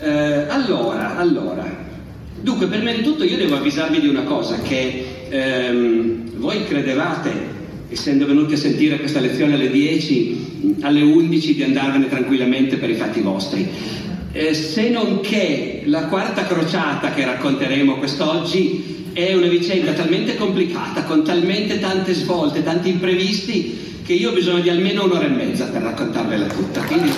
Eh, allora, allora, dunque, prima di tutto io devo avvisarvi di una cosa, che ehm, voi credevate, essendo venuti a sentire questa lezione alle 10, alle 11, di andarvene tranquillamente per i fatti vostri. Eh, se non che la quarta crociata che racconteremo quest'oggi è una vicenda talmente complicata, con talmente tante svolte, tanti imprevisti, che io ho bisogno di almeno un'ora e mezza per raccontarvela tutta. Quindi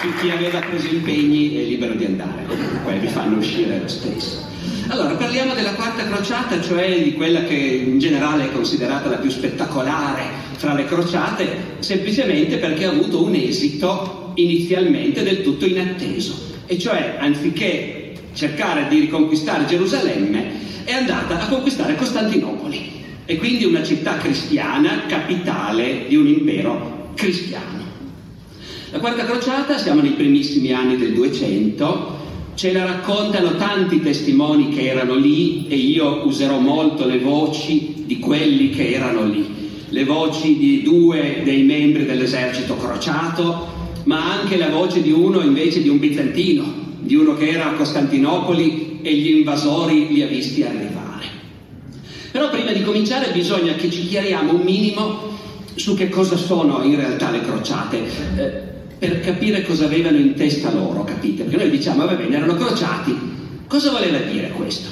chi, chi aveva preso impegni è libero di andare, poi vi fanno uscire lo stesso. Allora, parliamo della quarta crociata, cioè di quella che in generale è considerata la più spettacolare fra le crociate, semplicemente perché ha avuto un esito inizialmente del tutto inatteso, e cioè anziché cercare di riconquistare Gerusalemme, è andata a conquistare Costantinopoli, e quindi una città cristiana, capitale di un impero cristiano. La quarta crociata, siamo nei primissimi anni del 200, ce la raccontano tanti testimoni che erano lì e io userò molto le voci di quelli che erano lì, le voci di due dei membri dell'esercito crociato, ma anche la voce di uno invece di un bizantino, di uno che era a Costantinopoli e gli invasori li ha visti arrivare. Però prima di cominciare bisogna che ci chiariamo un minimo su che cosa sono in realtà le crociate. Eh, per capire cosa avevano in testa loro, capite? Perché noi diciamo, va bene, erano crociati. Cosa voleva dire questo?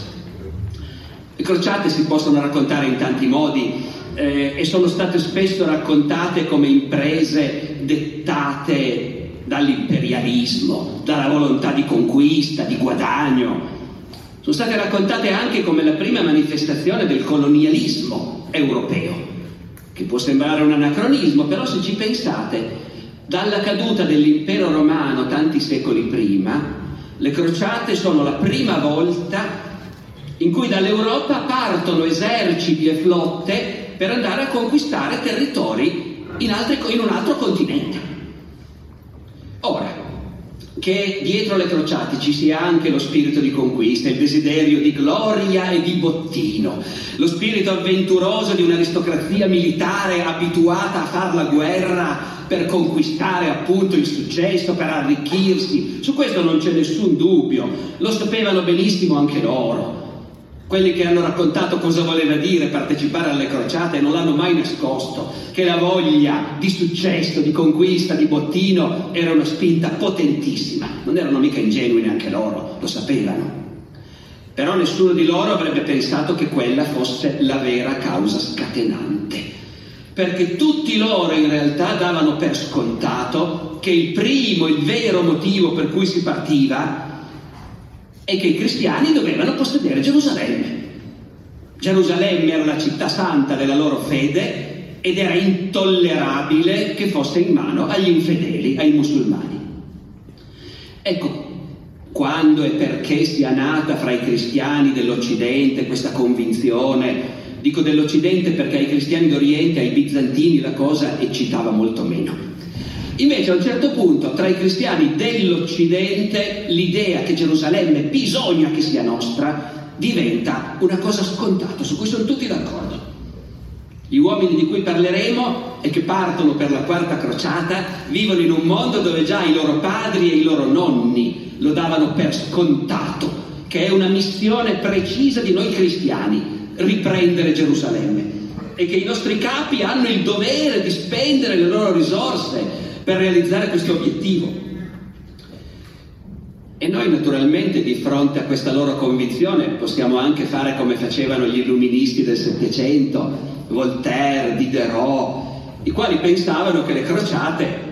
Le crociate si possono raccontare in tanti modi eh, e sono state spesso raccontate come imprese dettate dall'imperialismo, dalla volontà di conquista, di guadagno. Sono state raccontate anche come la prima manifestazione del colonialismo europeo, che può sembrare un anacronismo, però se ci pensate dalla caduta dell'impero romano tanti secoli prima, le crociate sono la prima volta in cui dall'Europa partono eserciti e flotte per andare a conquistare territori in, altri, in un altro continente. Che dietro le crociate ci sia anche lo spirito di conquista, il desiderio di gloria e di bottino, lo spirito avventuroso di un'aristocrazia militare abituata a far la guerra per conquistare appunto il successo, per arricchirsi. Su questo non c'è nessun dubbio, lo sapevano benissimo anche loro. Quelli che hanno raccontato cosa voleva dire partecipare alle crociate non l'hanno mai nascosto, che la voglia di successo, di conquista, di bottino era una spinta potentissima. Non erano mica ingenui neanche loro, lo sapevano. Però nessuno di loro avrebbe pensato che quella fosse la vera causa scatenante perché tutti loro in realtà davano per scontato che il primo, il vero motivo per cui si partiva è che i cristiani dovevano possedere Gerusalemme. Gerusalemme era la città santa della loro fede ed era intollerabile che fosse in mano agli infedeli, ai musulmani. Ecco, quando e perché sia nata fra i cristiani dell'Occidente questa convinzione Dico dell'Occidente perché ai cristiani d'Oriente, ai bizantini la cosa eccitava molto meno. Invece a un certo punto tra i cristiani dell'Occidente l'idea che Gerusalemme bisogna che sia nostra diventa una cosa scontata, su cui sono tutti d'accordo. Gli uomini di cui parleremo e che partono per la quarta crociata vivono in un mondo dove già i loro padri e i loro nonni lo davano per scontato, che è una missione precisa di noi cristiani, riprendere Gerusalemme e che i nostri capi hanno il dovere di spendere le loro risorse per realizzare questo obiettivo. E noi naturalmente di fronte a questa loro convinzione possiamo anche fare come facevano gli illuministi del Settecento, Voltaire, Diderot, i quali pensavano che le crociate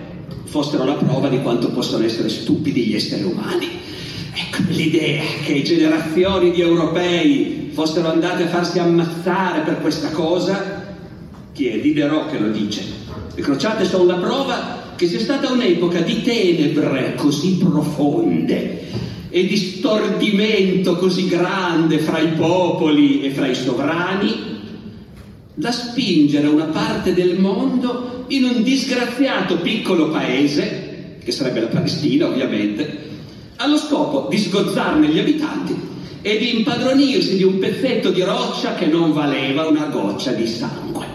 fossero la prova di quanto possono essere stupidi gli esseri umani. Ecco, l'idea che generazioni di europei fossero andate a farsi ammazzare per questa cosa Chi è Diderot che lo dice. Le crociate sono la prova che sia stata un'epoca di tenebre così profonde e di stordimento così grande fra i popoli e fra i sovrani da spingere una parte del mondo in un disgraziato piccolo paese, che sarebbe la Palestina ovviamente, allo scopo di sgozzarne gli abitanti e di impadronirsi di un pezzetto di roccia che non valeva una goccia di sangue.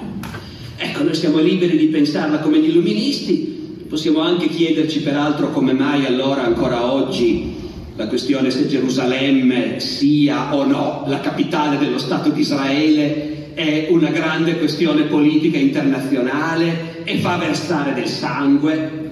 Ecco, noi siamo liberi di pensarla come gli illuministi, possiamo anche chiederci peraltro come mai allora ancora oggi la questione se Gerusalemme sia o no la capitale dello Stato di Israele è una grande questione politica internazionale e fa versare del sangue.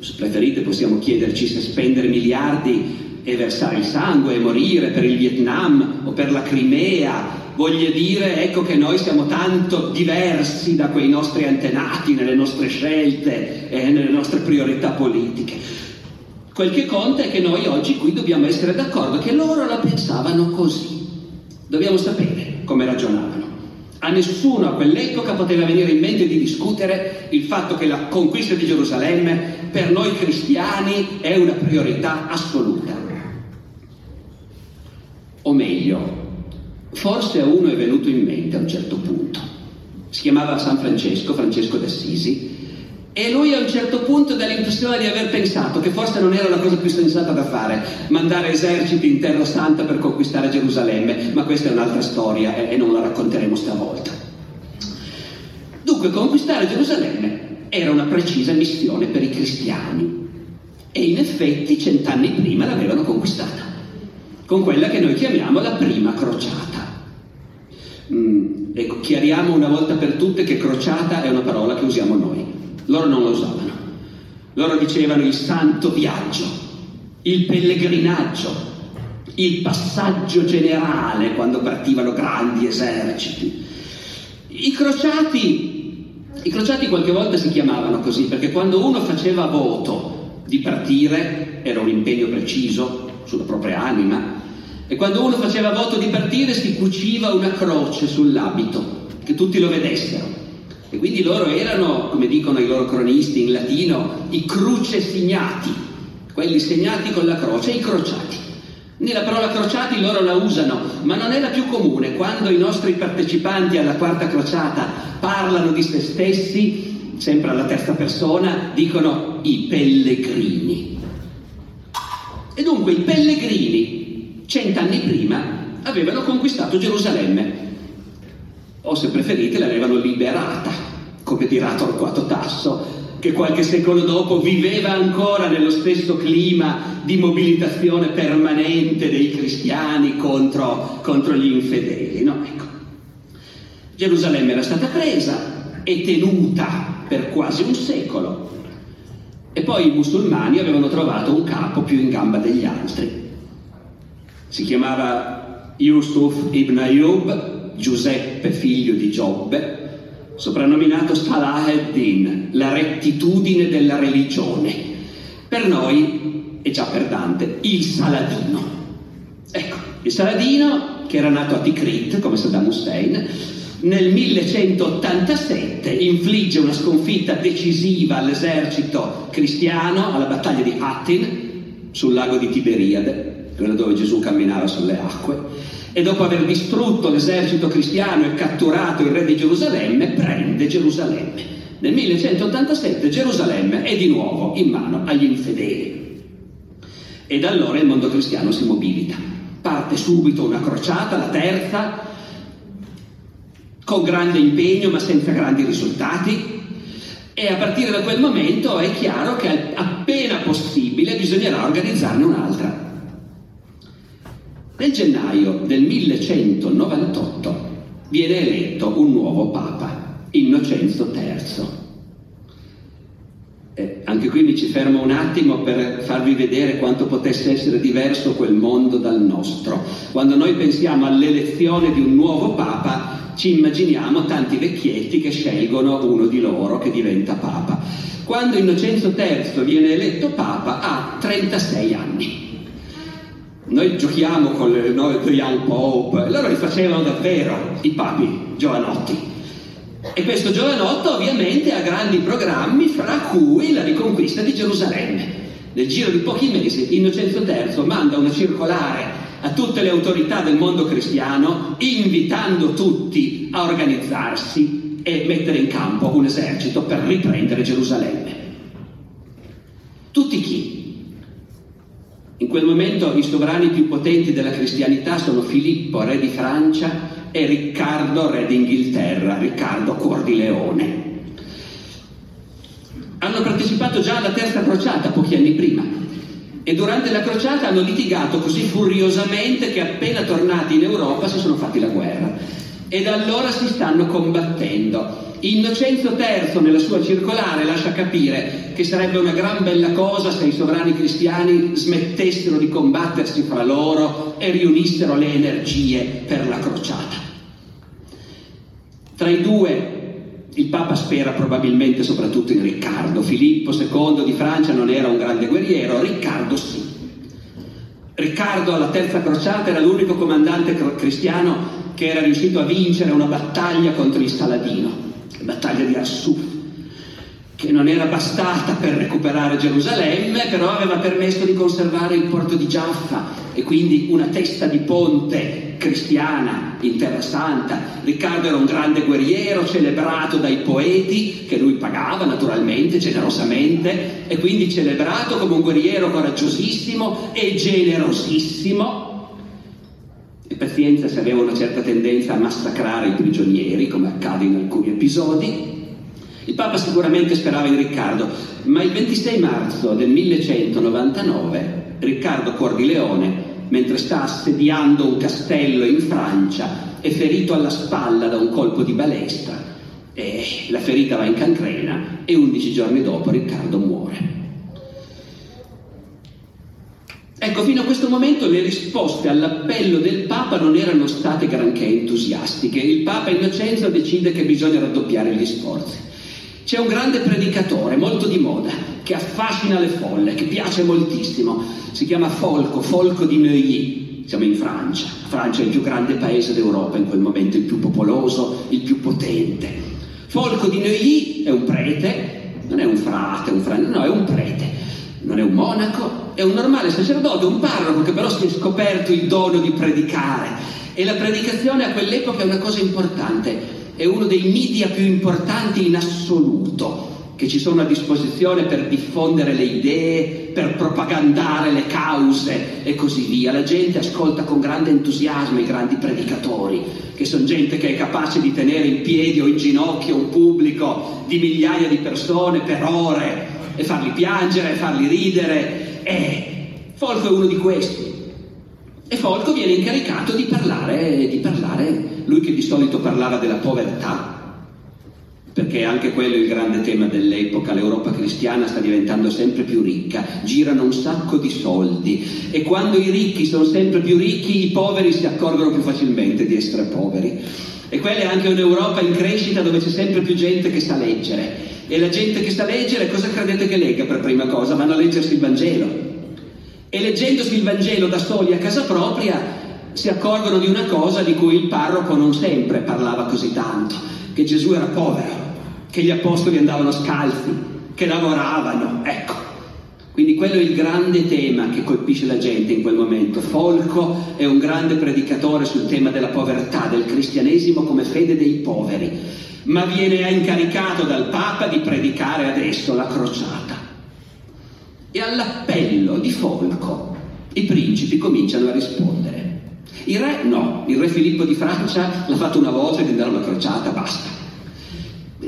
Se preferite possiamo chiederci se spendere miliardi e versare il sangue e morire per il Vietnam o per la Crimea voglia dire ecco che noi siamo tanto diversi da quei nostri antenati nelle nostre scelte e nelle nostre priorità politiche. Quel che conta è che noi oggi qui dobbiamo essere d'accordo che loro la pensavano così. Dobbiamo sapere come ragionavano. A nessuno a quell'epoca poteva venire in mente di discutere il fatto che la conquista di Gerusalemme per noi cristiani è una priorità assoluta. O meglio, Forse a uno è venuto in mente a un certo punto. Si chiamava San Francesco, Francesco d'Assisi, e lui a un certo punto dà l'impressione di aver pensato che forse non era la cosa più sensata da fare, mandare eserciti in Terra Santa per conquistare Gerusalemme, ma questa è un'altra storia e non la racconteremo stavolta. Dunque, conquistare Gerusalemme era una precisa missione per i cristiani e in effetti cent'anni prima l'avevano conquistata, con quella che noi chiamiamo la prima crociata. Mm, ecco, chiariamo una volta per tutte che crociata è una parola che usiamo noi. Loro non la usavano. Loro dicevano il santo viaggio, il pellegrinaggio, il passaggio generale quando partivano grandi eserciti. I crociati, I crociati qualche volta si chiamavano così perché quando uno faceva voto di partire era un impegno preciso sulla propria anima, e quando uno faceva voto di partire si cuciva una croce sull'abito, che tutti lo vedessero. E quindi loro erano, come dicono i loro cronisti in latino, i cruce signati, quelli segnati con la croce, i crociati. Nella parola crociati loro la usano, ma non è la più comune. Quando i nostri partecipanti alla quarta crociata parlano di se stessi, sempre alla terza persona, dicono i pellegrini. E dunque i pellegrini cent'anni prima avevano conquistato Gerusalemme, o se preferite l'avevano liberata, come dirà Torquato Tasso, che qualche secolo dopo viveva ancora nello stesso clima di mobilitazione permanente dei cristiani contro, contro gli infedeli. No? Ecco. Gerusalemme era stata presa e tenuta per quasi un secolo e poi i musulmani avevano trovato un capo più in gamba degli altri si chiamava Yusuf ibn Ayub, Giuseppe figlio di Giobbe, soprannominato Salah ed-Din, la rettitudine della religione. Per noi, e già per Dante, il Saladino. Ecco, il Saladino, che era nato a Tikrit, come Saddam Hussein, nel 1187 infligge una sconfitta decisiva all'esercito cristiano alla battaglia di Hattin sul lago di Tiberiade quello dove Gesù camminava sulle acque, e dopo aver distrutto l'esercito cristiano e catturato il re di Gerusalemme, prende Gerusalemme. Nel 1187 Gerusalemme è di nuovo in mano agli infedeli. E da allora il mondo cristiano si mobilita. Parte subito una crociata, la terza, con grande impegno ma senza grandi risultati, e a partire da quel momento è chiaro che appena possibile bisognerà organizzarne un'altra. Nel gennaio del 1198 viene eletto un nuovo Papa, Innocenzo III. Eh, anche qui mi ci fermo un attimo per farvi vedere quanto potesse essere diverso quel mondo dal nostro. Quando noi pensiamo all'elezione di un nuovo Papa, ci immaginiamo tanti vecchietti che scelgono uno di loro che diventa Papa. Quando Innocenzo III viene eletto Papa ha 36 anni. Noi giochiamo con il no, Young Pope, loro li facevano davvero i papi giovanotti. E questo giovanotto ovviamente ha grandi programmi, fra cui la riconquista di Gerusalemme. Nel giro di pochi mesi Innocenzo III manda una circolare a tutte le autorità del mondo cristiano invitando tutti a organizzarsi e mettere in campo un esercito per riprendere Gerusalemme. Tutti chi? In quel momento i sovrani più potenti della cristianità sono Filippo, re di Francia, e Riccardo, re d'Inghilterra, Riccardo Cuor di Leone. Hanno partecipato già alla terza crociata pochi anni prima e durante la crociata hanno litigato così furiosamente che appena tornati in Europa si sono fatti la guerra e da allora si stanno combattendo. Innocenzo III nella sua circolare lascia capire che sarebbe una gran bella cosa se i sovrani cristiani smettessero di combattersi fra loro e riunissero le energie per la crociata. Tra i due il Papa spera probabilmente soprattutto in Riccardo. Filippo II di Francia non era un grande guerriero, Riccardo sì. Riccardo alla terza crociata era l'unico comandante cristiano che era riuscito a vincere una battaglia contro il Saladino, la battaglia di Arsuf, che non era bastata per recuperare Gerusalemme, però aveva permesso di conservare il porto di Giaffa e quindi una testa di ponte cristiana in Terra Santa. Riccardo era un grande guerriero celebrato dai poeti che lui pagava naturalmente, generosamente e quindi celebrato come un guerriero coraggiosissimo e generosissimo. E pazienza se aveva una certa tendenza a massacrare i prigionieri, come accade in alcuni episodi. Il Papa sicuramente sperava in Riccardo, ma il 26 marzo del 1199 Riccardo Cuor di Leone mentre sta assediando un castello in Francia, è ferito alla spalla da un colpo di balestra, e la ferita va in cancrena e 11 giorni dopo Riccardo muore. Ecco, fino a questo momento le risposte all'appello del Papa non erano state granché entusiastiche. Il Papa Innocenzo decide che bisogna raddoppiare gli sforzi. C'è un grande predicatore, molto di moda, che affascina le folle, che piace moltissimo, si chiama Folco, Folco di Neuilly, siamo in Francia, Francia è il più grande paese d'Europa in quel momento, il più popoloso, il più potente. Folco di Neuilly è un prete, non è un frate, un frate, no, è un prete, non è un monaco, è un normale sacerdote, un parroco che però si è scoperto il dono di predicare e la predicazione a quell'epoca è una cosa importante, è uno dei media più importanti in assoluto che ci sono a disposizione per diffondere le idee, per propagandare le cause e così via. La gente ascolta con grande entusiasmo i grandi predicatori, che sono gente che è capace di tenere in piedi o in ginocchio un pubblico di migliaia di persone per ore e farli piangere, farli ridere. E Folco è uno di questi. E Folco viene incaricato di parlare, di parlare, lui che di solito parlava della povertà, perché anche quello è il grande tema dell'epoca, l'Europa cristiana sta diventando sempre più ricca, girano un sacco di soldi e quando i ricchi sono sempre più ricchi i poveri si accorgono più facilmente di essere poveri. E quella è anche un'Europa in crescita dove c'è sempre più gente che sa leggere. E la gente che sa leggere cosa credete che legga per prima cosa? Vanno a leggersi il Vangelo. E leggendosi il Vangelo da soli a casa propria si accorgono di una cosa di cui il parroco non sempre parlava così tanto, che Gesù era povero che gli apostoli andavano scalzi, che lavoravano, ecco. Quindi quello è il grande tema che colpisce la gente in quel momento. Folco è un grande predicatore sul tema della povertà, del cristianesimo come fede dei poveri, ma viene incaricato dal Papa di predicare adesso la crociata. E all'appello di Folco i principi cominciano a rispondere. Il re no, il re Filippo di Francia l'ha fatto una volta ed andare alla crociata, basta.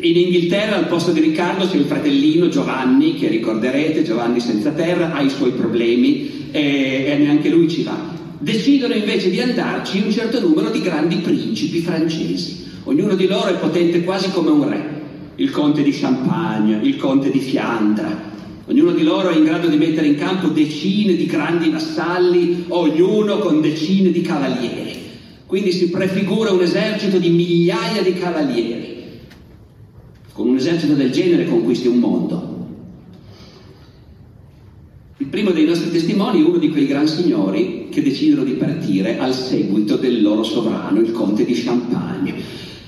In Inghilterra al posto di Riccardo c'è il fratellino Giovanni, che ricorderete, Giovanni senza terra, ha i suoi problemi e, e neanche lui ci va. Decidono invece di andarci un certo numero di grandi principi francesi. Ognuno di loro è potente quasi come un re. Il conte di Champagne, il conte di Fiandra. Ognuno di loro è in grado di mettere in campo decine di grandi vassalli, ognuno con decine di cavalieri. Quindi si prefigura un esercito di migliaia di cavalieri con un esercito del genere conquisti un mondo. Il primo dei nostri testimoni è uno di quei gran signori che decidono di partire al seguito del loro sovrano, il conte di Champagne.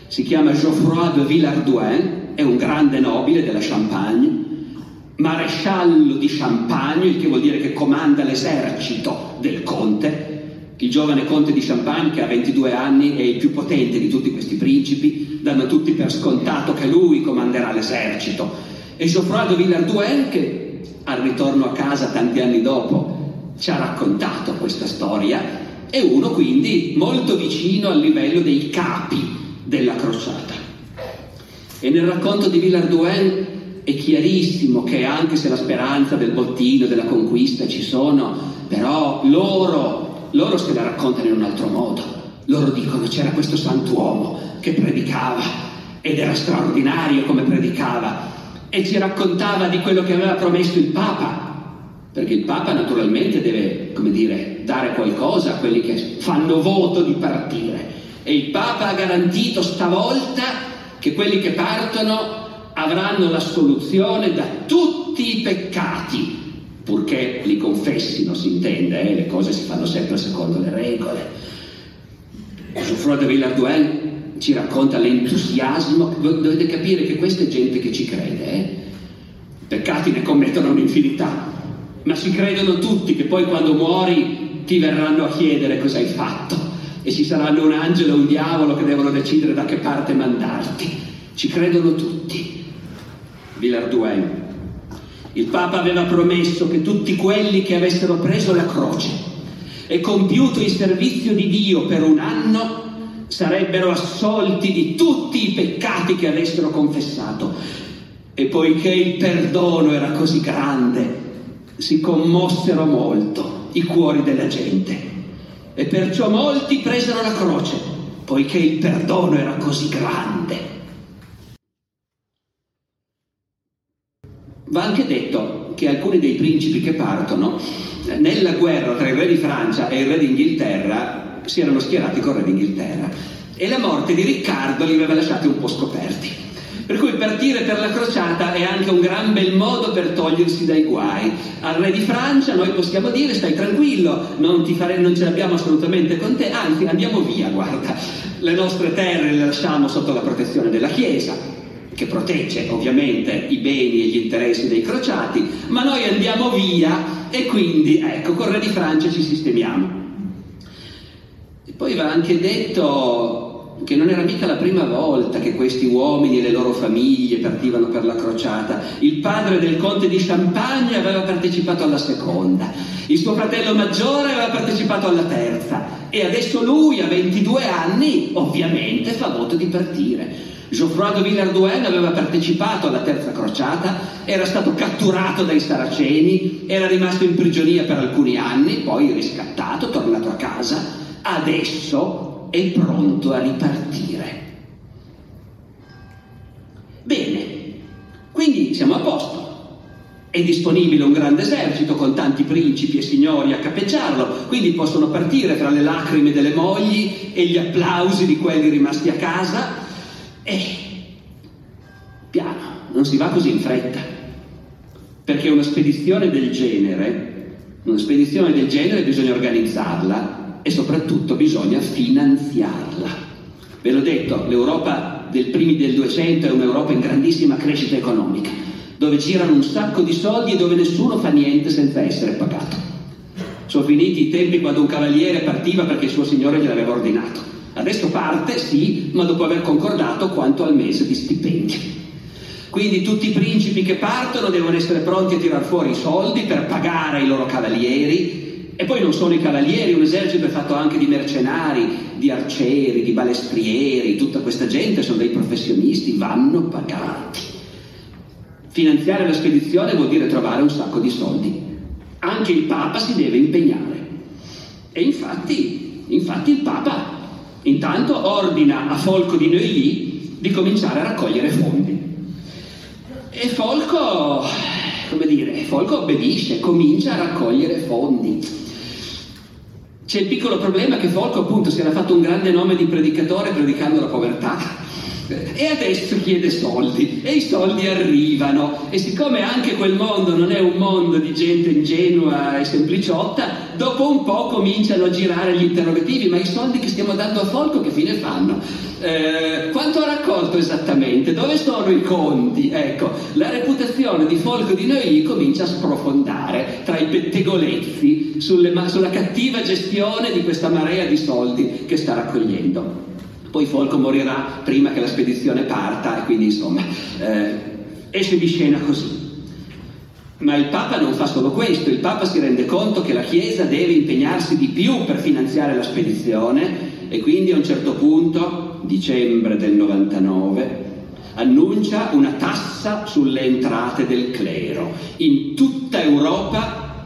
Si chiama Geoffroy de Villardouin, è un grande nobile della Champagne, maresciallo di Champagne, il che vuol dire che comanda l'esercito del conte, il giovane conte di Champagne che ha 22 anni è il più potente di tutti questi principi, danno tutti per scontato che lui comanderà l'esercito. E Geoffroy de Villardouin, che al ritorno a casa tanti anni dopo ci ha raccontato questa storia, è uno quindi molto vicino al livello dei capi della crociata. E nel racconto di Villardouin è chiarissimo che anche se la speranza del bottino, della conquista ci sono, però loro loro se la raccontano in un altro modo. Loro dicono c'era questo santuomo che predicava ed era straordinario come predicava e ci raccontava di quello che aveva promesso il Papa, perché il Papa naturalmente deve, come dire, dare qualcosa a quelli che fanno voto di partire. E il Papa ha garantito stavolta che quelli che partono avranno la soluzione da tutti i peccati purché li confessino, si intende, eh? le cose si fanno sempre secondo le regole. Geoffroy de Villardouin ci racconta l'entusiasmo, dovete capire che questa è gente che ci crede, eh? peccati ne commettono un'infinità, ma ci credono tutti che poi quando muori ti verranno a chiedere cosa hai fatto e ci saranno un angelo e un diavolo che devono decidere da che parte mandarti. Ci credono tutti. Villardouin il Papa aveva promesso che tutti quelli che avessero preso la croce e compiuto il servizio di Dio per un anno sarebbero assolti di tutti i peccati che avessero confessato. E poiché il perdono era così grande, si commossero molto i cuori della gente. E perciò molti presero la croce, poiché il perdono era così grande. Va anche detto che alcuni dei principi che partono, nella guerra tra il re di Francia e il re d'Inghilterra, si erano schierati con il re d'Inghilterra e la morte di Riccardo li aveva lasciati un po' scoperti. Per cui partire per la crociata è anche un gran bel modo per togliersi dai guai. Al re di Francia noi possiamo dire stai tranquillo, non, fare, non ce l'abbiamo assolutamente con te, anzi andiamo via, guarda, le nostre terre le lasciamo sotto la protezione della Chiesa, che protegge ovviamente i beni e gli interessi dei crociati, ma noi andiamo via e quindi ecco, con Re di Francia ci sistemiamo. E poi va anche detto che non era mica la prima volta che questi uomini e le loro famiglie partivano per la crociata. Il padre del conte di Champagne aveva partecipato alla seconda, il suo fratello maggiore aveva partecipato alla terza e adesso lui a 22 anni ovviamente fa voto di partire. Geoffroy de Villardouin aveva partecipato alla terza crociata, era stato catturato dai saraceni, era rimasto in prigionia per alcuni anni, poi riscattato, tornato a casa, adesso è pronto a ripartire. Bene, quindi siamo a posto. È disponibile un grande esercito con tanti principi e signori a capeggiarlo, quindi possono partire tra le lacrime delle mogli e gli applausi di quelli rimasti a casa eh, piano, non si va così in fretta, perché una spedizione del genere, una spedizione del genere bisogna organizzarla e soprattutto bisogna finanziarla. Ve l'ho detto, l'Europa del primi del 200 è un'Europa in grandissima crescita economica, dove girano un sacco di soldi e dove nessuno fa niente senza essere pagato. Sono finiti i tempi quando un cavaliere partiva perché il suo signore gliel'aveva ordinato. Adesso parte, sì, ma dopo aver concordato quanto al mese di stipendio. Quindi tutti i principi che partono devono essere pronti a tirar fuori i soldi per pagare i loro cavalieri. E poi non solo i cavalieri, un esercito è fatto anche di mercenari, di arcieri, di balestrieri, tutta questa gente sono dei professionisti, vanno pagati. Finanziare la spedizione vuol dire trovare un sacco di soldi. Anche il Papa si deve impegnare. E infatti, infatti il Papa Intanto ordina a Folco di Neuilly di cominciare a raccogliere fondi. E Folco, come dire, Folco obbedisce, comincia a raccogliere fondi. C'è il piccolo problema che Folco appunto si era fatto un grande nome di predicatore predicando la povertà e adesso chiede soldi e i soldi arrivano e siccome anche quel mondo non è un mondo di gente ingenua e sempliciotta, dopo un po' cominciano a girare gli interrogativi, ma i soldi che stiamo dando a Folco che fine fanno? Eh, quanto ha raccolto esattamente? Dove sono i conti? Ecco, la reputazione di Folco di Noi comincia a sprofondare tra i pettegolezzi sulle, sulla cattiva gestione di questa marea di soldi che sta raccogliendo. Poi Folco morirà prima che la spedizione parta e quindi insomma eh, esce di scena così. Ma il Papa non fa solo questo, il Papa si rende conto che la Chiesa deve impegnarsi di più per finanziare la spedizione e quindi a un certo punto, dicembre del 99, annuncia una tassa sulle entrate del clero. In tutta Europa,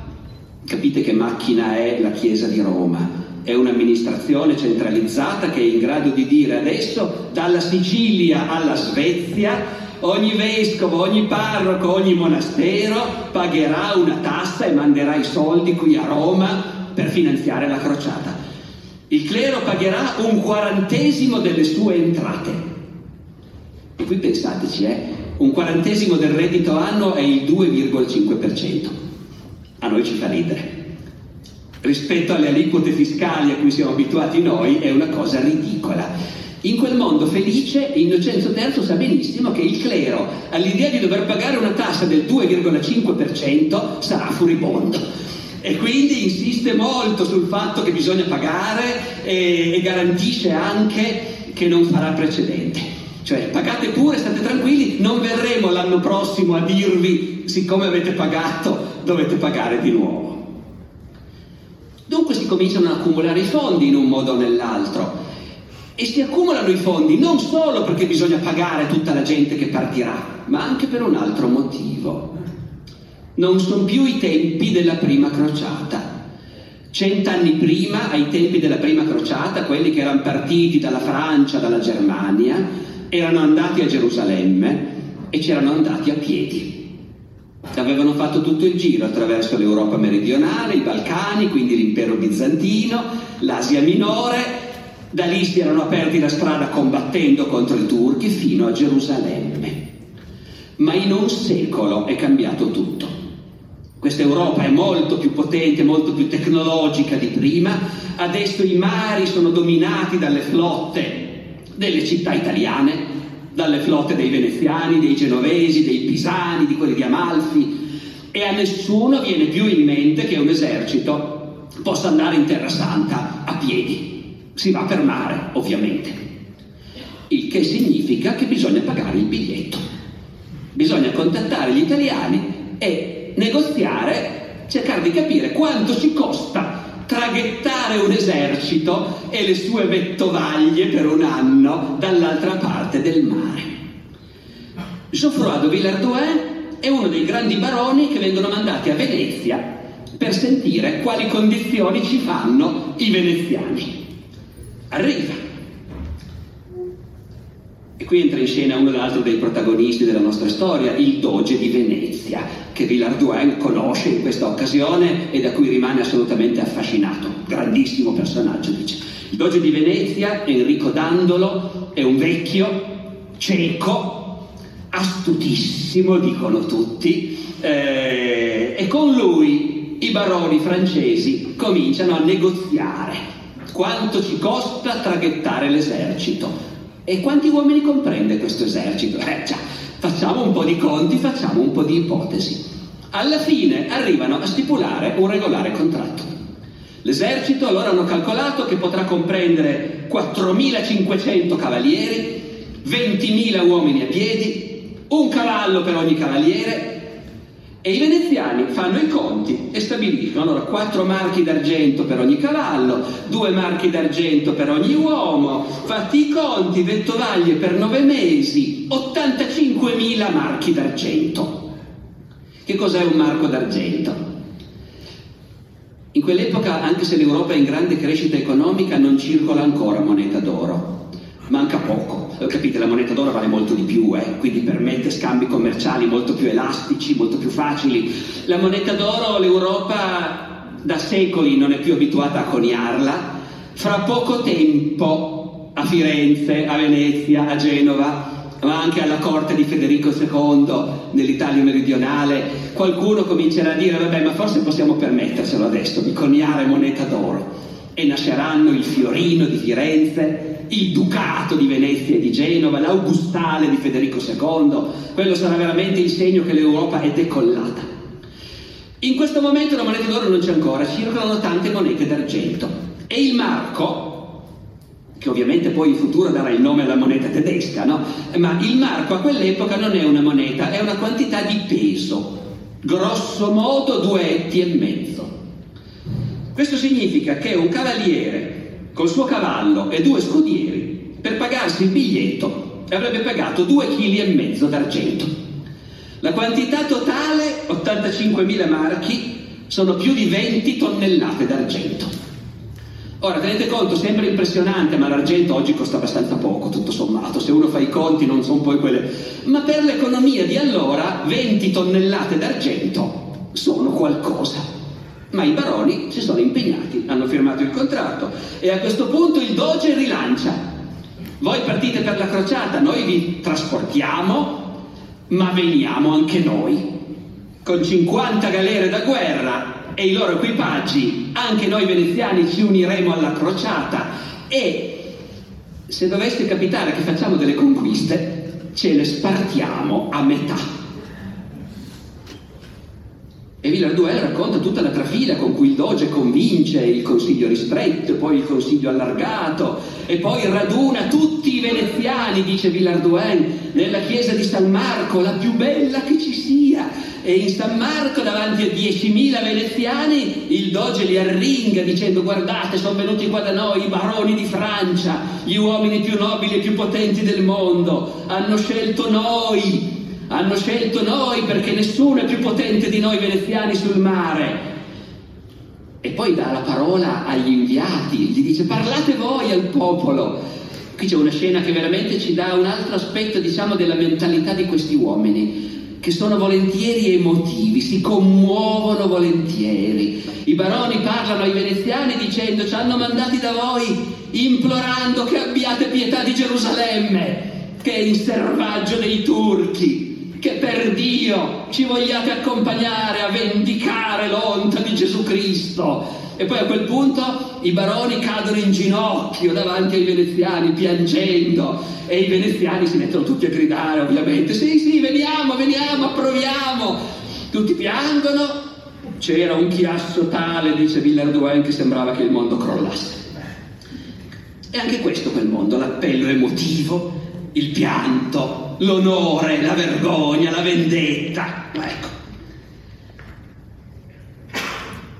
capite che macchina è la Chiesa di Roma, è un'amministrazione centralizzata che è in grado di dire adesso dalla Sicilia alla Svezia ogni vescovo, ogni parroco, ogni monastero pagherà una tassa e manderà i soldi qui a Roma per finanziare la crociata. Il clero pagherà un quarantesimo delle sue entrate. E qui pensateci, eh, un quarantesimo del reddito anno è il 2,5%. A noi ci fa ridere. Rispetto alle aliquote fiscali a cui siamo abituati noi è una cosa ridicola. In quel mondo felice Innocenzo III sa benissimo che il clero, all'idea di dover pagare una tassa del 2,5%, sarà furibondo. E quindi insiste molto sul fatto che bisogna pagare e, e garantisce anche che non farà precedente. Cioè pagate pure, state tranquilli, non verremo l'anno prossimo a dirvi siccome avete pagato dovete pagare di nuovo. Dunque si cominciano ad accumulare i fondi in un modo o nell'altro e si accumulano i fondi non solo perché bisogna pagare tutta la gente che partirà, ma anche per un altro motivo. Non sono più i tempi della prima crociata. Cent'anni prima, ai tempi della prima crociata, quelli che erano partiti dalla Francia, dalla Germania, erano andati a Gerusalemme e c'erano andati a piedi. Avevano fatto tutto il giro attraverso l'Europa meridionale, i Balcani, quindi l'impero bizantino, l'Asia minore da lì si erano aperti la strada combattendo contro i turchi fino a Gerusalemme. Ma in un secolo è cambiato tutto. Questa Europa è molto più potente, molto più tecnologica di prima, adesso i mari sono dominati dalle flotte delle città italiane, dalle flotte dei veneziani, dei genovesi, dei pisani, di quelli di Amalfi, e a nessuno viene più in mente che un esercito possa andare in Terra Santa a piedi si va per mare, ovviamente. Il che significa che bisogna pagare il biglietto. Bisogna contattare gli italiani e negoziare, cercare di capire quanto ci costa traghettare un esercito e le sue vettovaglie per un anno dall'altra parte del mare. Geoffroy de Villardouin è uno dei grandi baroni che vengono mandati a Venezia per sentire quali condizioni ci fanno i veneziani arriva. E qui entra in scena uno dell'altro dei protagonisti della nostra storia, il Doge di Venezia, che Villarduin conosce in questa occasione e da cui rimane assolutamente affascinato. Grandissimo personaggio, dice. Il Doge di Venezia, Enrico Dandolo, è un vecchio, cieco, astutissimo, dicono tutti, eh, e con lui i baroni francesi cominciano a negoziare quanto ci costa traghettare l'esercito e quanti uomini comprende questo esercito? Eh già, facciamo un po' di conti, facciamo un po' di ipotesi. Alla fine arrivano a stipulare un regolare contratto. L'esercito allora hanno calcolato che potrà comprendere 4.500 cavalieri, 20.000 uomini a piedi, un cavallo per ogni cavaliere e i veneziani fanno i conti e stabiliscono allora quattro marchi d'argento per ogni cavallo, due marchi d'argento per ogni uomo, fatti i conti, vettovaglie per nove mesi, 85.000 marchi d'argento. Che cos'è un marco d'argento? In quell'epoca, anche se l'Europa è in grande crescita economica, non circola ancora moneta d'oro manca poco. Capite, la moneta d'oro vale molto di più, eh? quindi permette scambi commerciali molto più elastici, molto più facili. La moneta d'oro l'Europa da secoli non è più abituata a coniarla. Fra poco tempo a Firenze, a Venezia, a Genova ma anche alla corte di Federico II nell'Italia meridionale, qualcuno comincerà a dire vabbè ma forse possiamo permetterselo adesso di coniare moneta d'oro e nasceranno il Fiorino di Firenze, il Ducato di Venezia e di Genova, l'Augustale di Federico II, quello sarà veramente il segno che l'Europa è decollata. In questo momento la moneta d'oro non c'è ancora, circolano tante monete d'argento e il marco che ovviamente poi in futuro darà il nome alla moneta tedesca, no? Ma il marco a quell'epoca non è una moneta, è una quantità di peso, grosso modo due etti e mezzo. Questo significa che un cavaliere col suo cavallo e due scudieri per pagarsi il biglietto avrebbe pagato due kg mezzo d'argento. La quantità totale, 85.000 marchi, sono più di 20 tonnellate d'argento. Ora, tenete conto, sembra impressionante, ma l'argento oggi costa abbastanza poco, tutto sommato, se uno fa i conti non sono poi quelle... Ma per l'economia di allora 20 tonnellate d'argento sono qualcosa. Ma i baroni si sono impegnati, hanno firmato il contratto e a questo punto il Doge rilancia. Voi partite per la crociata, noi vi trasportiamo, ma veniamo anche noi. Con 50 galere da guerra e i loro equipaggi, anche noi veneziani ci uniremo alla crociata e se dovesse capitare che facciamo delle conquiste, ce le spartiamo a metà. E Villarduel racconta tutta la trafila con cui il doge convince il consiglio ristretto, poi il consiglio allargato, e poi raduna tutti i veneziani, dice Villarduel, nella chiesa di San Marco, la più bella che ci sia, e in San Marco davanti a 10.000 veneziani il doge li arringa dicendo guardate sono venuti qua da noi i baroni di Francia, gli uomini più nobili e più potenti del mondo, hanno scelto noi, hanno scelto noi perché nessuno è più potente di noi veneziani sul mare. E poi dà la parola agli inviati, gli dice parlate voi al popolo. Qui c'è una scena che veramente ci dà un altro aspetto, diciamo, della mentalità di questi uomini che sono volentieri emotivi, si commuovono volentieri. I baroni parlano ai veneziani dicendo ci hanno mandati da voi implorando che abbiate pietà di Gerusalemme, che è in servaggio dei turchi, che per Dio ci vogliate accompagnare a vendicare l'onta di Gesù Cristo. E poi a quel punto i baroni cadono in ginocchio davanti ai veneziani piangendo e i veneziani si mettono tutti a gridare, ovviamente, sì, sì, veniamo, veniamo, approviamo. Tutti piangono. C'era un chiasso tale, dice Villardoen, che sembrava che il mondo crollasse. E anche questo quel mondo, l'appello emotivo, il pianto, l'onore, la vergogna, la vendetta. Ecco.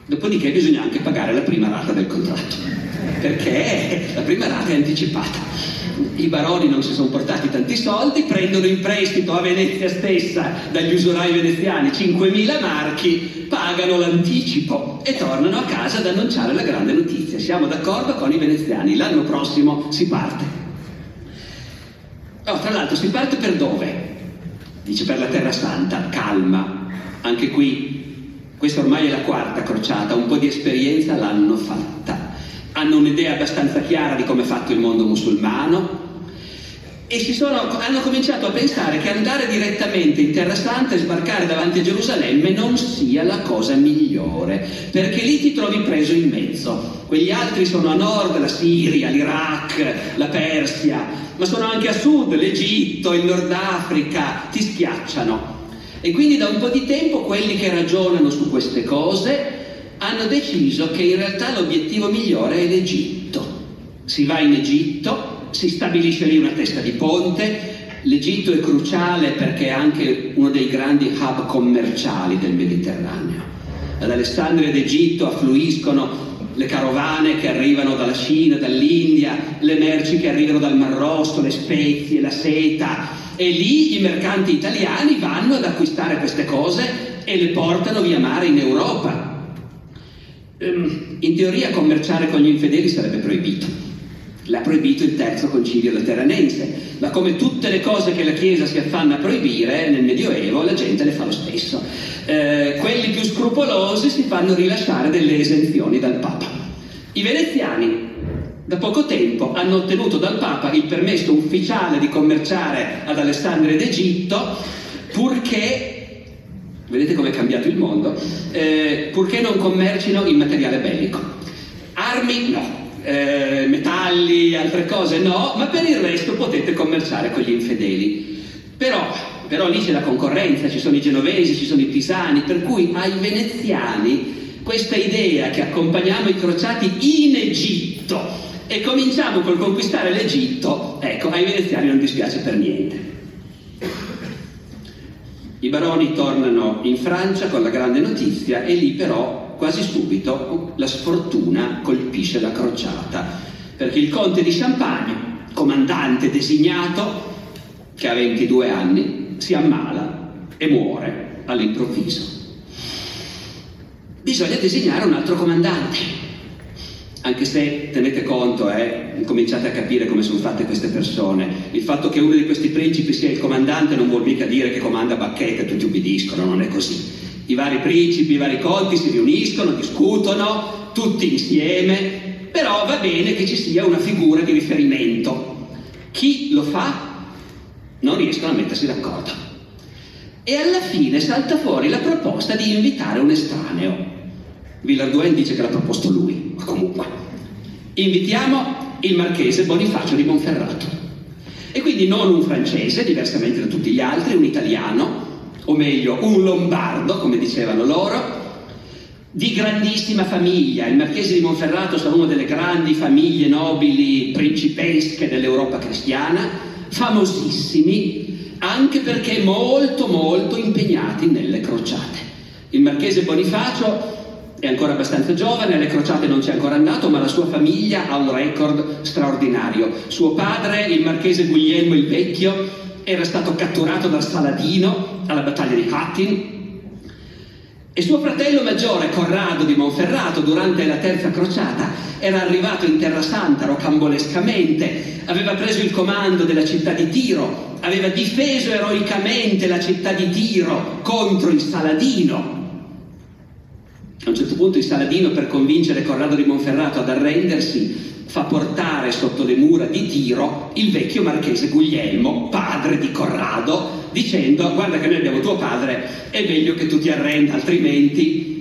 Dopodiché bisogna anche pagare la prima rata del contratto, perché la prima rata è anticipata i baroni non si sono portati tanti soldi, prendono in prestito a Venezia stessa dagli usurai veneziani 5.000 marchi, pagano l'anticipo e tornano a casa ad annunciare la grande notizia. Siamo d'accordo con i veneziani, l'anno prossimo si parte. Oh, tra l'altro si parte per dove? Dice per la Terra Santa, calma. Anche qui, questa ormai è la quarta crociata, un po' di esperienza l'hanno fatta hanno un'idea abbastanza chiara di come è fatto il mondo musulmano e sono, hanno cominciato a pensare che andare direttamente in Terra Santa e sbarcare davanti a Gerusalemme non sia la cosa migliore, perché lì ti trovi preso in mezzo. Quegli altri sono a nord, la Siria, l'Iraq, la Persia, ma sono anche a sud, l'Egitto, il Nord Africa, ti schiacciano. E quindi da un po' di tempo quelli che ragionano su queste cose hanno deciso che in realtà l'obiettivo migliore è l'Egitto. Si va in Egitto, si stabilisce lì una testa di ponte, l'Egitto è cruciale perché è anche uno dei grandi hub commerciali del Mediterraneo. Ad Alessandria d'Egitto affluiscono le carovane che arrivano dalla Cina, dall'India, le merci che arrivano dal Mar Rosso, le spezie, la seta e lì i mercanti italiani vanno ad acquistare queste cose e le portano via mare in Europa. Ehm, in teoria commerciare con gli infedeli sarebbe proibito. L'ha proibito il terzo concilio lateranense, ma come tutte le cose che la Chiesa si affanna a proibire nel Medioevo, la gente le fa lo stesso. Eh, quelli più scrupolosi si fanno rilasciare delle esenzioni dal Papa. I veneziani Da poco tempo hanno ottenuto dal Papa il permesso ufficiale di commerciare ad Alessandria d'Egitto, purché, vedete come è cambiato il mondo, eh, purché non commercino in materiale bellico. Armi no, eh, metalli, altre cose no, ma per il resto potete commerciare con gli infedeli. Però, però lì c'è la concorrenza, ci sono i genovesi, ci sono i pisani, per cui ai veneziani questa idea che accompagniamo i crociati in Egitto e cominciamo col conquistare l'Egitto, ecco, ai veneziani non dispiace per niente. I baroni tornano in Francia con la grande notizia e lì però quasi subito la sfortuna colpisce la crociata, perché il conte di Champagne, comandante designato, che ha 22 anni, si ammala e muore all'improvviso. Bisogna designare un altro comandante anche se tenete conto, eh, cominciate a capire come sono fatte queste persone. Il fatto che uno di questi principi sia il comandante non vuol mica dire che comanda bacchetta e tutti ubbidiscono, non è così. I vari principi, i vari conti si riuniscono, discutono, tutti insieme, però va bene che ci sia una figura di riferimento. Chi lo fa non riescono a mettersi d'accordo. E alla fine salta fuori la proposta di invitare un estraneo. Villardoen dice che l'ha proposto lui, ma comunque. Invitiamo il marchese Bonifacio di Monferrato. E quindi non un francese, diversamente da tutti gli altri, un italiano, o meglio un lombardo, come dicevano loro, di grandissima famiglia. Il marchese di Monferrato sarà una delle grandi famiglie nobili principesche dell'Europa cristiana, famosissimi anche perché molto molto impegnati nelle crociate. Il marchese Bonifacio è ancora abbastanza giovane, alle crociate non c'è ancora andato, ma la sua famiglia ha un record straordinario. Suo padre, il marchese Guglielmo il Vecchio, era stato catturato dal Saladino alla battaglia di Hattin. E suo fratello maggiore, Corrado di Monferrato, durante la terza crociata, era arrivato in Terra Santa rocambolescamente, aveva preso il comando della città di Tiro, aveva difeso eroicamente la città di Tiro contro il Saladino. A un certo punto il Saladino, per convincere Corrado di Monferrato ad arrendersi, fa portare sotto le mura di Tiro il vecchio marchese Guglielmo, padre di Corrado, dicendo guarda che noi abbiamo tuo padre, è meglio che tu ti arrenda, altrimenti...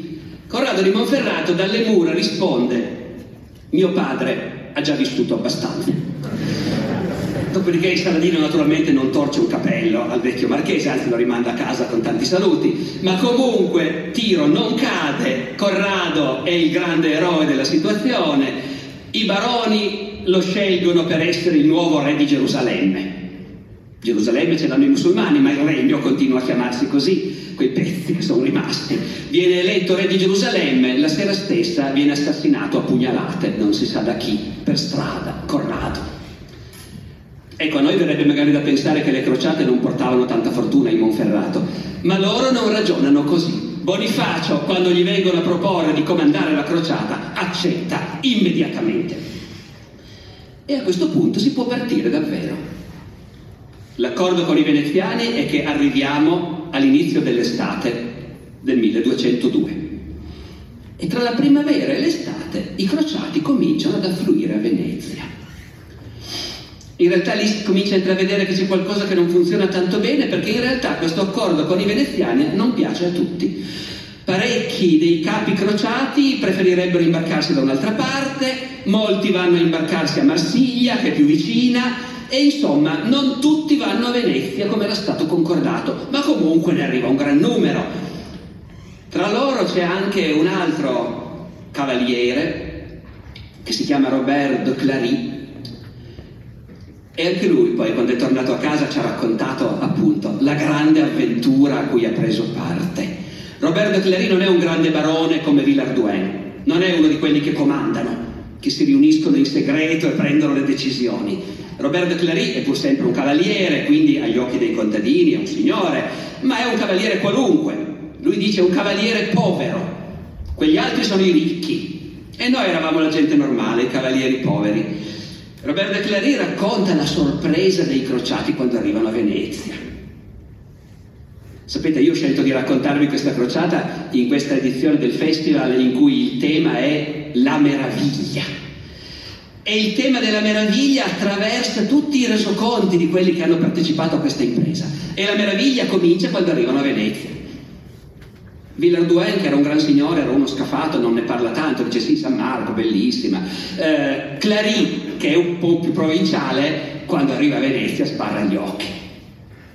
Corrado di Monferrato dalle mura risponde, mio padre ha già vissuto abbastanza. Dopodiché il Saladino naturalmente non torce un capello al vecchio marchese, anzi lo rimanda a casa con tanti saluti, ma comunque Tiro non cade, Corrado è il grande eroe della situazione, i baroni lo scelgono per essere il nuovo re di Gerusalemme. Gerusalemme ce l'hanno i musulmani, ma il regno continua a chiamarsi così, quei pezzi che sono rimasti. Viene eletto re di Gerusalemme, la sera stessa viene assassinato a pugnalate, non si sa da chi, per strada, Corrado. Ecco, a noi verrebbe magari da pensare che le crociate non portavano tanta fortuna in Monferrato, ma loro non ragionano così. Bonifacio, quando gli vengono a proporre di comandare la crociata, accetta immediatamente. E a questo punto si può partire davvero. L'accordo con i veneziani è che arriviamo all'inizio dell'estate del 1202. E tra la primavera e l'estate i crociati cominciano ad affluire a Venezia. In realtà lì si comincia a intravedere che c'è qualcosa che non funziona tanto bene perché in realtà questo accordo con i veneziani non piace a tutti. Parecchi dei capi crociati preferirebbero imbarcarsi da un'altra parte, molti vanno a imbarcarsi a Marsiglia, che è più vicina, e insomma non tutti vanno a Venezia come era stato concordato, ma comunque ne arriva un gran numero. Tra loro c'è anche un altro cavaliere che si chiama Robert Clary, e anche lui poi quando è tornato a casa ci ha raccontato appunto la grande avventura a cui ha preso parte. Roberto Clary non è un grande barone come Villardoin, non è uno di quelli che comandano, che si riuniscono in segreto e prendono le decisioni. Roberto Clary è pur sempre un cavaliere, quindi agli occhi dei contadini è un signore, ma è un cavaliere qualunque. Lui dice un cavaliere povero, quegli altri sono i ricchi e noi eravamo la gente normale, i cavalieri poveri. Robert de Clary racconta la sorpresa dei crociati quando arrivano a Venezia. Sapete, io ho scelto di raccontarvi questa crociata in questa edizione del festival in cui il tema è la meraviglia. E il tema della meraviglia attraversa tutti i resoconti di quelli che hanno partecipato a questa impresa. E la meraviglia comincia quando arrivano a Venezia. Villarduen, che era un gran signore, era uno scafato, non ne parla tanto, dice sì, San Marco, bellissima. Eh, Clary, che è un po' più provinciale, quando arriva a Venezia sparra gli occhi.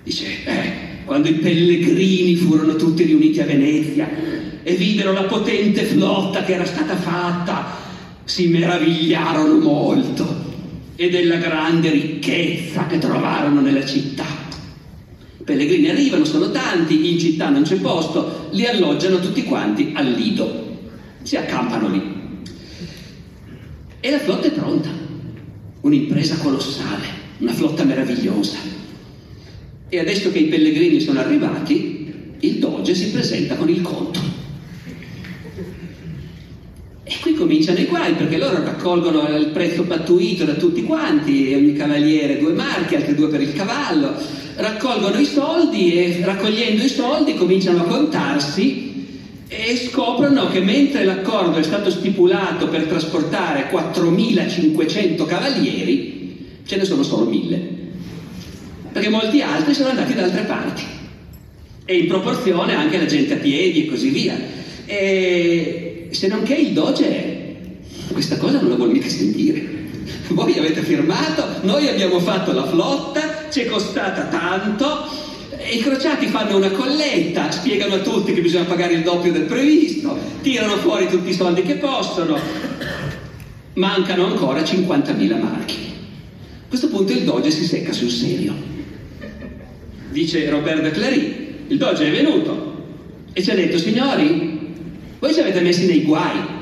Dice, eh, quando i pellegrini furono tutti riuniti a Venezia e videro la potente flotta che era stata fatta, si meravigliarono molto e della grande ricchezza che trovarono nella città. I pellegrini arrivano, sono tanti, in città non c'è posto, li alloggiano tutti quanti al Lido, si accampano lì. E la flotta è pronta, un'impresa colossale, una flotta meravigliosa. E adesso che i pellegrini sono arrivati, il doge si presenta con il conto. E qui cominciano i guai perché loro raccolgono il prezzo pattuito da tutti quanti, ogni cavaliere due marchi, altri due per il cavallo, raccolgono i soldi e raccogliendo i soldi cominciano a contarsi e scoprono che mentre l'accordo è stato stipulato per trasportare 4.500 cavalieri, ce ne sono solo 1.000, perché molti altri sono andati da altre parti e in proporzione anche la gente a piedi e così via. E se non che il Doge questa cosa non la vuol mica sentire. Voi avete firmato, noi abbiamo fatto la flotta, ci è costata tanto, i crociati fanno una colletta, spiegano a tutti che bisogna pagare il doppio del previsto, tirano fuori tutti i soldi che possono, mancano ancora 50.000 marchi. A questo punto il Doge si secca sul serio. Dice Robert de Clary, il Doge è venuto e ci ha detto, signori, voi ci avete messi nei guai.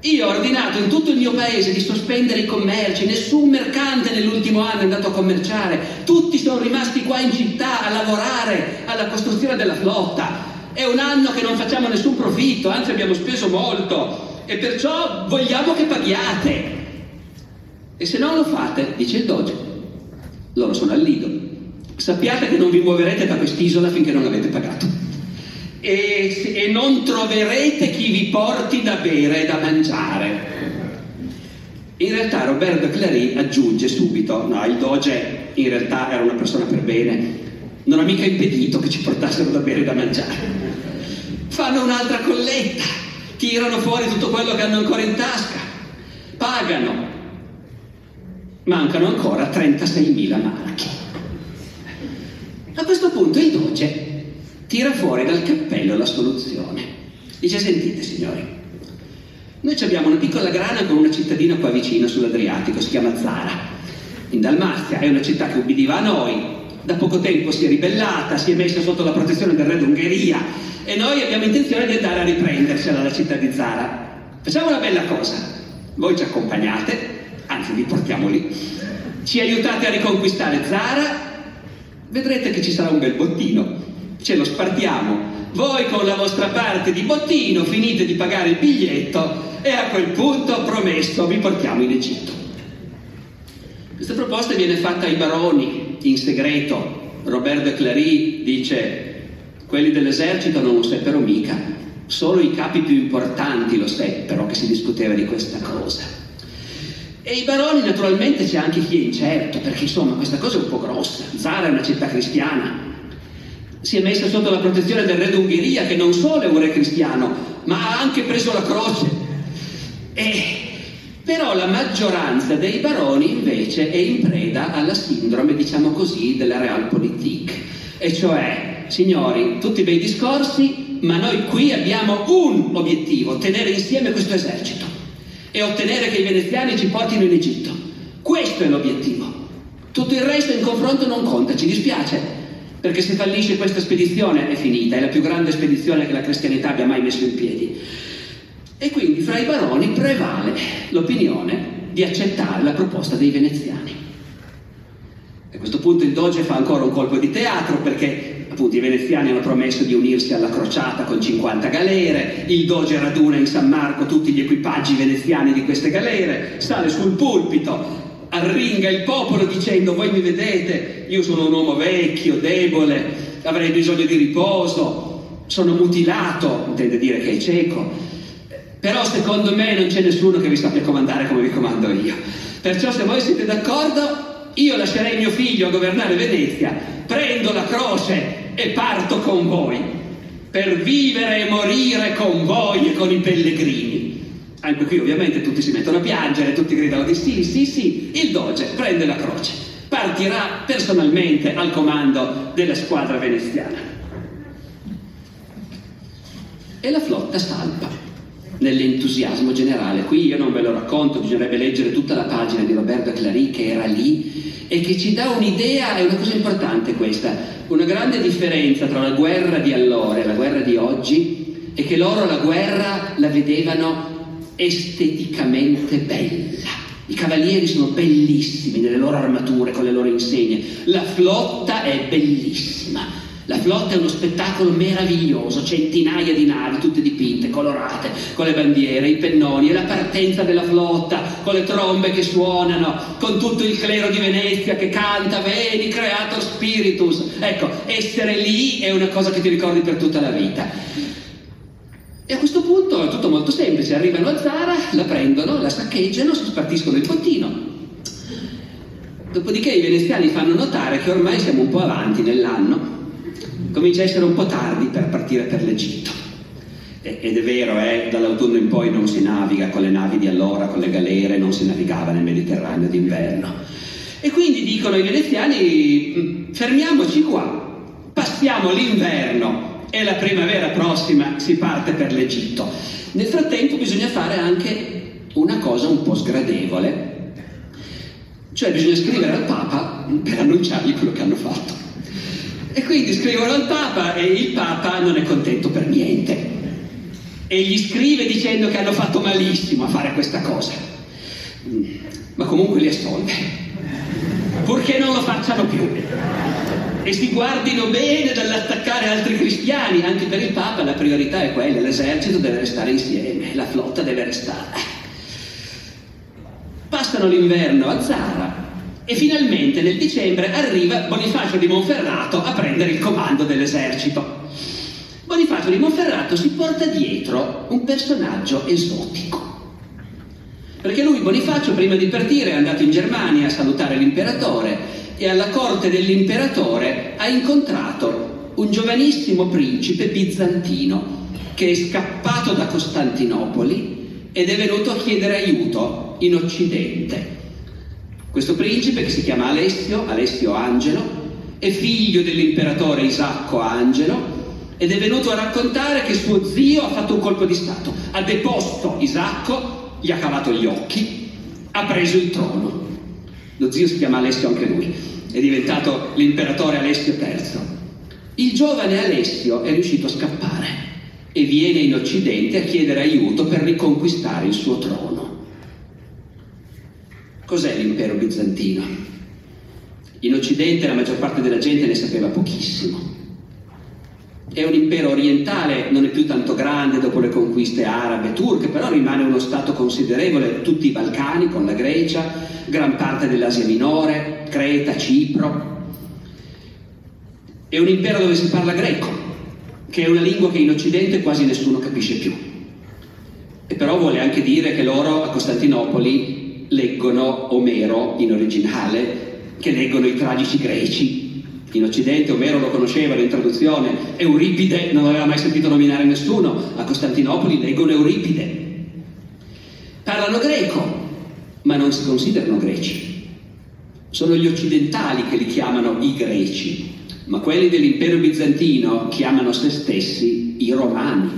Io ho ordinato in tutto il mio paese di sospendere i commerci, nessun mercante nell'ultimo anno è andato a commerciare, tutti sono rimasti qua in città a lavorare alla costruzione della flotta. È un anno che non facciamo nessun profitto, anzi abbiamo speso molto e perciò vogliamo che paghiate. E se non lo fate, dice il Doge, loro sono al lido. Sappiate che non vi muoverete da quest'isola finché non avete pagato e, e non troverete chi vi porti da bere e da mangiare. In realtà Roberto Clary aggiunge subito, no, il Doge in realtà era una persona per bene, non ha mica impedito che ci portassero da bere e da mangiare. Fanno un'altra colletta, tirano fuori tutto quello che hanno ancora in tasca, pagano. Mancano ancora 36.000 marchi. A questo punto il Doge tira fuori dal cappello la soluzione. Dice, sentite signori, noi abbiamo una piccola grana con una cittadina qua vicino sull'Adriatico, si chiama Zara, in Dalmazia, è una città che ubbidiva a noi, da poco tempo si è ribellata, si è messa sotto la protezione del re d'Ungheria e noi abbiamo intenzione di andare a riprendersela la città di Zara. Facciamo una bella cosa, voi ci accompagnate, anzi vi portiamo lì, ci aiutate a riconquistare Zara, vedrete che ci sarà un bel bottino ce lo spartiamo. Voi con la vostra parte di bottino finite di pagare il biglietto e a quel punto, promesso, vi portiamo in Egitto. Questa proposta viene fatta ai baroni in segreto. Robert de Clary dice, quelli dell'esercito non lo seppero mica, solo i capi più importanti lo seppero che si discuteva di questa cosa. E i baroni naturalmente c'è anche chi è incerto, perché insomma questa cosa è un po' grossa. Zara è una città cristiana, si è messa sotto la protezione del re d'Ungheria, che non solo è un re cristiano, ma ha anche preso la croce. E, però la maggioranza dei baroni invece è in preda alla sindrome, diciamo così, della realpolitik. E cioè, signori, tutti bei discorsi, ma noi qui abbiamo un obiettivo, tenere insieme questo esercito e ottenere che i veneziani ci portino in Egitto. Questo è l'obiettivo. Tutto il resto in confronto non conta, ci dispiace, perché se fallisce questa spedizione è finita, è la più grande spedizione che la cristianità abbia mai messo in piedi. E quindi fra i baroni prevale l'opinione di accettare la proposta dei veneziani. A questo punto il Doge fa ancora un colpo di teatro perché appunto i veneziani hanno promesso di unirsi alla crociata con 50 galere, il Doge raduna in San Marco tutti gli equipaggi veneziani di queste galere, sale sul pulpito, arringa il popolo dicendo voi mi vedete, io sono un uomo vecchio, debole, avrei bisogno di riposo, sono mutilato, intende dire che è cieco, Però secondo me non c'è nessuno che vi sappia comandare come vi comando io. Perciò se voi siete d'accordo, io lascerei mio figlio a governare Venezia, prendo la croce e parto con voi, per vivere e morire con voi e con i pellegrini. Anche qui ovviamente tutti si mettono a piangere, tutti gridano di sì, sì, sì, il doge prende la croce, partirà personalmente al comando della squadra veneziana. E la flotta salpa nell'entusiasmo generale. Qui io non ve lo racconto, bisognerebbe leggere tutta la pagina di Roberto Clary che era lì e che ci dà un'idea, è una cosa importante questa, una grande differenza tra la guerra di allora e la guerra di oggi è che loro la guerra la vedevano esteticamente bella. I cavalieri sono bellissimi nelle loro armature, con le loro insegne. La flotta è bellissima la flotta è uno spettacolo meraviglioso, centinaia di navi, tutte dipinte, colorate, con le bandiere, i pennoni, e la partenza della flotta, con le trombe che suonano, con tutto il clero di Venezia che canta, vedi, creator spiritus. Ecco, essere lì è una cosa che ti ricordi per tutta la vita. E a questo punto è tutto molto semplice, arrivano a Zara, la prendono, la saccheggiano, si spartiscono il bottino. Dopodiché i veneziani fanno notare che ormai siamo un po' avanti nell'anno comincia a essere un po' tardi per partire per l'Egitto. Ed è vero, eh, dall'autunno in poi non si naviga con le navi di allora, con le galere, non si navigava nel Mediterraneo d'inverno. E quindi dicono i veneziani, mm, fermiamoci qua, passiamo l'inverno e la primavera prossima si parte per l'Egitto. Nel frattempo bisogna fare anche una cosa un po' sgradevole, cioè bisogna scrivere al Papa per annunciargli quello che hanno fatto. E quindi scrivono al Papa e il Papa non è contento per niente. E gli scrive dicendo che hanno fatto malissimo a fare questa cosa. Ma comunque li assolve. Purché non lo facciano più. E si guardino bene dall'attaccare altri cristiani. Anche per il Papa la priorità è quella, l'esercito deve restare insieme, la flotta deve restare. Passano l'inverno a Zara e finalmente nel dicembre arriva Bonifacio di Monferrato a prendere il comando dell'esercito. Bonifacio di Monferrato si porta dietro un personaggio esotico. Perché lui, Bonifacio, prima di partire è andato in Germania a salutare l'imperatore e alla corte dell'imperatore ha incontrato un giovanissimo principe bizantino che è scappato da Costantinopoli ed è venuto a chiedere aiuto in Occidente questo principe, che si chiama Alessio, Alessio Angelo, è figlio dell'imperatore Isacco Angelo ed è venuto a raccontare che suo zio ha fatto un colpo di Stato, ha deposto Isacco, gli ha cavato gli occhi, ha preso il trono. Lo zio si chiama Alessio anche lui, è diventato l'imperatore Alessio III. Il giovane Alessio è riuscito a scappare e viene in Occidente a chiedere aiuto per riconquistare il suo trono. Cos'è l'impero bizantino? In Occidente la maggior parte della gente ne sapeva pochissimo. È un impero orientale, non è più tanto grande dopo le conquiste arabe e turche, però rimane uno stato considerevole, tutti i Balcani con la Grecia, gran parte dell'Asia minore, Creta, Cipro. È un impero dove si parla greco, che è una lingua che in Occidente quasi nessuno capisce più. E però vuole anche dire che loro a Costantinopoli leggono Omero in originale, che leggono i tragici greci. In Occidente Omero lo conoscevano in traduzione, Euripide non aveva mai sentito nominare nessuno, a Costantinopoli leggono Euripide. Parlano greco, ma non si considerano greci. Sono gli occidentali che li chiamano i greci, ma quelli dell'impero bizantino chiamano se stessi i romani,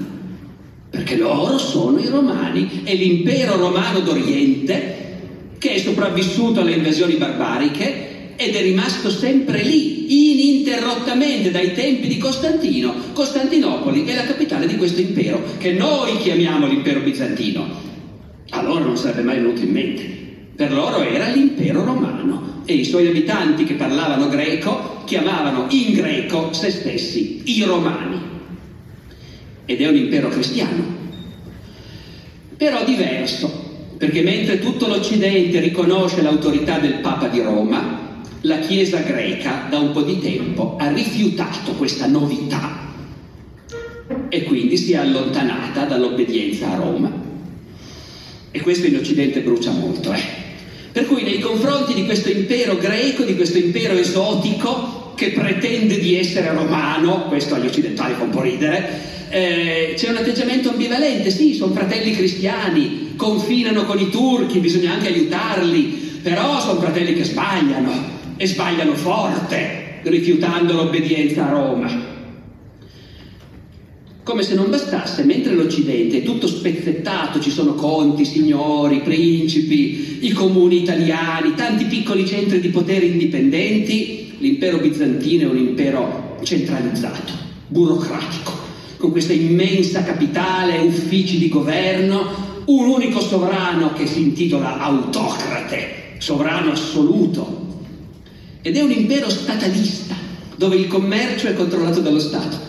perché loro sono i romani e l'impero romano d'Oriente che è sopravvissuto alle invasioni barbariche ed è rimasto sempre lì, ininterrottamente dai tempi di Costantino. Costantinopoli è la capitale di questo impero, che noi chiamiamo l'impero bizantino. A loro non sarebbe mai venuto in mente. Per loro era l'impero romano e i suoi abitanti che parlavano greco chiamavano in greco se stessi i romani. Ed è un impero cristiano, però diverso, perché mentre tutto l'Occidente riconosce l'autorità del Papa di Roma, la Chiesa greca da un po' di tempo ha rifiutato questa novità e quindi si è allontanata dall'obbedienza a Roma. E questo in Occidente brucia molto, eh? Per cui nei confronti di questo impero greco, di questo impero esotico, che pretende di essere romano, questo agli occidentali fa un po' ridere, eh, c'è un atteggiamento ambivalente, sì, sono fratelli cristiani, confinano con i turchi, bisogna anche aiutarli, però sono fratelli che sbagliano e sbagliano forte, rifiutando l'obbedienza a Roma. Come se non bastasse, mentre l'Occidente è tutto spezzettato, ci sono conti, signori, principi, i comuni italiani, tanti piccoli centri di potere indipendenti, l'impero bizantino è un impero centralizzato, burocratico, con questa immensa capitale, uffici di governo, un unico sovrano che si intitola autocrate, sovrano assoluto. Ed è un impero statalista, dove il commercio è controllato dallo Stato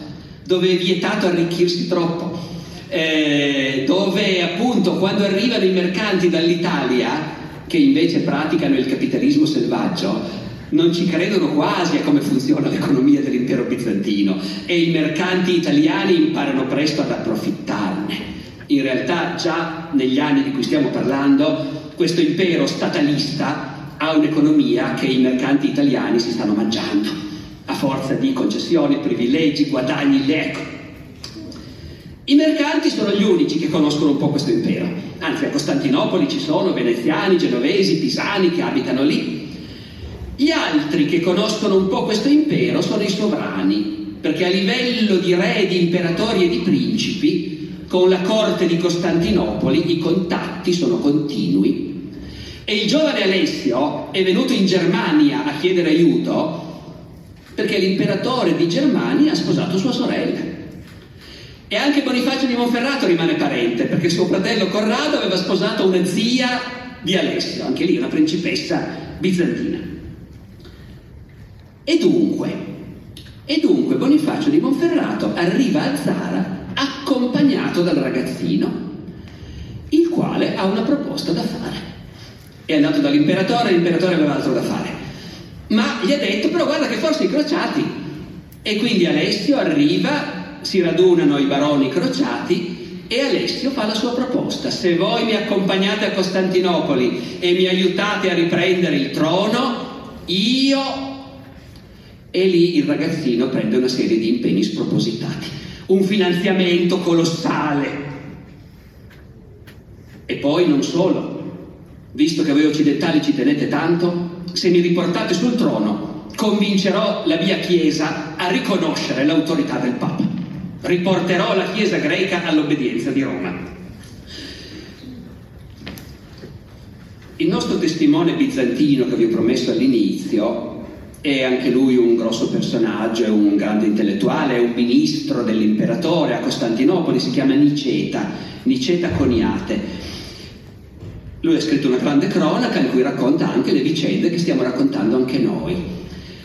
dove è vietato arricchirsi troppo, eh, dove appunto quando arrivano i mercanti dall'Italia, che invece praticano il capitalismo selvaggio, non ci credono quasi a come funziona l'economia dell'impero bizantino. E i mercanti italiani imparano presto ad approfittarne. In realtà già negli anni di cui stiamo parlando, questo impero statalista ha un'economia che i mercanti italiani si stanno mangiando a forza di concessioni, privilegi, guadagni, l'eco. I mercanti sono gli unici che conoscono un po' questo impero, anzi a Costantinopoli ci sono veneziani, genovesi, pisani che abitano lì. Gli altri che conoscono un po' questo impero sono i sovrani, perché a livello di re, di imperatori e di principi, con la corte di Costantinopoli i contatti sono continui. E il giovane Alessio è venuto in Germania a chiedere aiuto perché l'imperatore di Germania ha sposato sua sorella. E anche Bonifacio di Monferrato rimane parente, perché suo fratello Corrado aveva sposato una zia di Alessio, anche lì una principessa bizantina. E dunque, e dunque Bonifacio di Monferrato arriva a Zara accompagnato dal ragazzino, il quale ha una proposta da fare. È andato dall'imperatore, l'imperatore aveva altro da fare ma gli ha detto però guarda che forse i crociati e quindi Alessio arriva, si radunano i baroni crociati e Alessio fa la sua proposta, se voi mi accompagnate a Costantinopoli e mi aiutate a riprendere il trono, io... E lì il ragazzino prende una serie di impegni spropositati, un finanziamento colossale. E poi non solo, visto che voi occidentali ci tenete tanto, se mi riportate sul trono, convincerò la mia Chiesa a riconoscere l'autorità del Papa. Riporterò la Chiesa greca all'obbedienza di Roma. Il nostro testimone bizantino che vi ho promesso all'inizio è anche lui un grosso personaggio, è un grande intellettuale, è un ministro dell'imperatore a Costantinopoli, si chiama Niceta, Niceta Coniate. Lui ha scritto una grande cronaca in cui racconta anche le vicende che stiamo raccontando anche noi.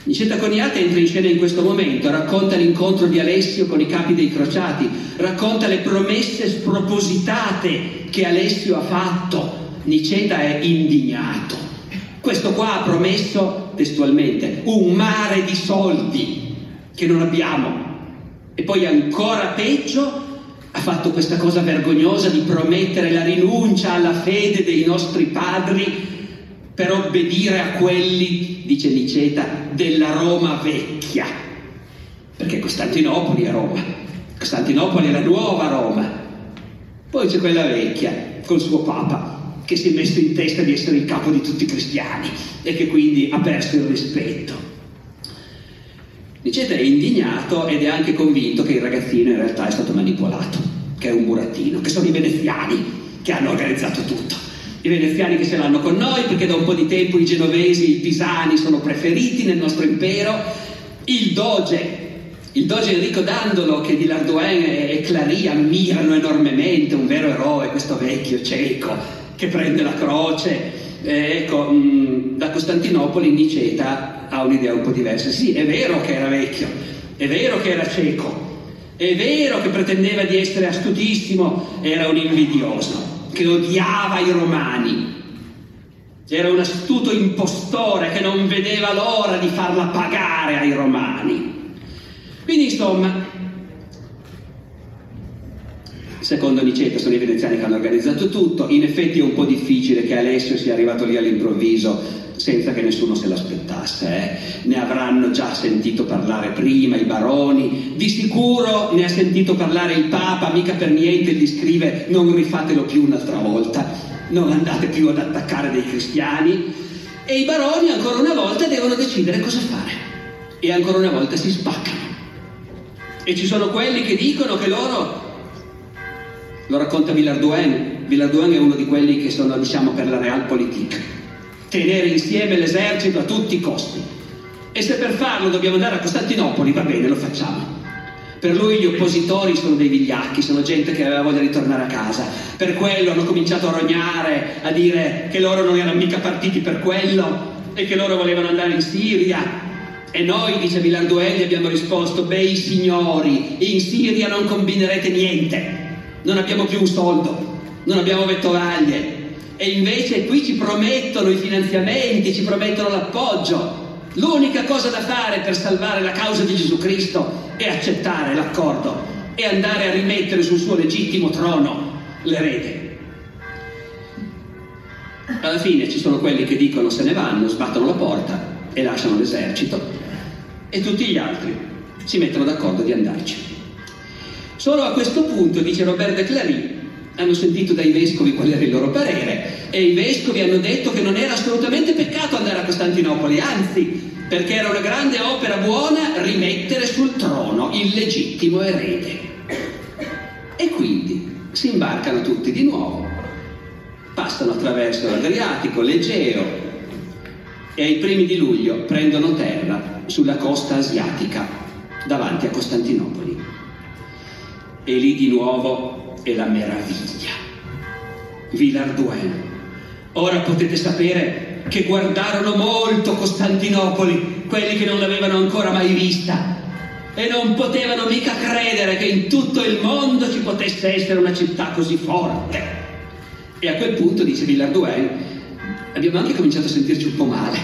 Niceta Coniate entra in scena in questo momento, racconta l'incontro di Alessio con i capi dei crociati, racconta le promesse spropositate che Alessio ha fatto. Niceta è indignato. Questo qua ha promesso testualmente un mare di soldi che non abbiamo. E poi ancora peggio, ha fatto questa cosa vergognosa di promettere la rinuncia alla fede dei nostri padri per obbedire a quelli, dice Niceta, della Roma vecchia. Perché Costantinopoli è Roma, Costantinopoli è la nuova Roma. Poi c'è quella vecchia, col suo Papa, che si è messo in testa di essere il capo di tutti i cristiani e che quindi ha perso il rispetto. Niceta è indignato ed è anche convinto che il ragazzino in realtà è stato manipolato, che è un burattino, che sono i veneziani che hanno organizzato tutto. I veneziani che ce l'hanno con noi perché da un po' di tempo i genovesi, i pisani sono preferiti nel nostro impero, il doge, il doge Enrico Dandolo che di Lardoin e Clary ammirano enormemente, un vero eroe, questo vecchio cieco che prende la croce. Eh, ecco, mh, da Costantinopoli Niceta ha un'idea un po' diversa. Sì, è vero che era vecchio, è vero che era cieco, è vero che pretendeva di essere astutissimo, era un invidioso, che odiava i romani. Era un astuto impostore che non vedeva l'ora di farla pagare ai romani. Quindi insomma, Secondo Niceta sono i veneziani che hanno organizzato tutto, in effetti è un po' difficile che Alessio sia arrivato lì all'improvviso senza che nessuno se l'aspettasse. Eh? Ne avranno già sentito parlare prima i baroni, di sicuro ne ha sentito parlare il Papa, mica per niente gli scrive non rifatelo più un'altra volta, non andate più ad attaccare dei cristiani. E i baroni ancora una volta devono decidere cosa fare. E ancora una volta si spaccano. E ci sono quelli che dicono che loro lo racconta Villarduen. Villarduen è uno di quelli che sono, diciamo, per la realpolitik. Tenere insieme l'esercito a tutti i costi. E se per farlo dobbiamo andare a Costantinopoli, va bene, lo facciamo. Per lui gli oppositori sono dei vigliacchi, sono gente che aveva voglia di tornare a casa. Per quello hanno cominciato a rognare, a dire che loro non erano mica partiti per quello e che loro volevano andare in Siria. E noi, dice Villarduelli, abbiamo risposto, bei signori, in Siria non combinerete niente non abbiamo più un soldo, non abbiamo vettovaglie e invece qui ci promettono i finanziamenti, ci promettono l'appoggio. L'unica cosa da fare per salvare la causa di Gesù Cristo è accettare l'accordo e andare a rimettere sul suo legittimo trono l'erede. Alla fine ci sono quelli che dicono se ne vanno, sbattono la porta e lasciano l'esercito e tutti gli altri si mettono d'accordo di andarci. Solo a questo punto, dice Robert de Clary, hanno sentito dai vescovi qual era il loro parere e i vescovi hanno detto che non era assolutamente peccato andare a Costantinopoli, anzi, perché era una grande opera buona rimettere sul trono il legittimo erede. E quindi si imbarcano tutti di nuovo, passano attraverso l'Adriatico, l'Egeo e ai primi di luglio prendono terra sulla costa asiatica davanti a Costantinopoli. E lì di nuovo è la meraviglia. Villarduen. Ora potete sapere che guardarono molto Costantinopoli, quelli che non l'avevano ancora mai vista, e non potevano mica credere che in tutto il mondo ci potesse essere una città così forte. E a quel punto, dice Villarduen, abbiamo anche cominciato a sentirci un po' male,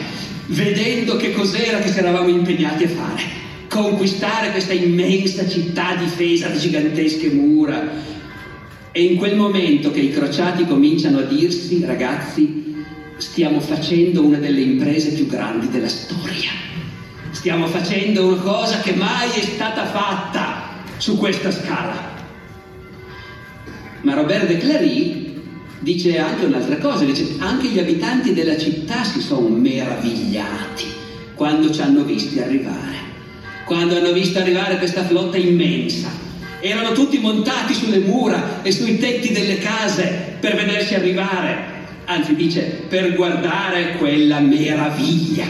vedendo che cos'era che ci eravamo impegnati a fare conquistare questa immensa città difesa da gigantesche mura. È in quel momento che i crociati cominciano a dirsi, ragazzi, stiamo facendo una delle imprese più grandi della storia. Stiamo facendo una cosa che mai è stata fatta su questa scala. Ma Robert de Clary dice anche un'altra cosa, dice anche gli abitanti della città si sono meravigliati quando ci hanno visti arrivare quando hanno visto arrivare questa flotta immensa. Erano tutti montati sulle mura e sui tetti delle case per vedersi arrivare, anzi dice per guardare quella meraviglia.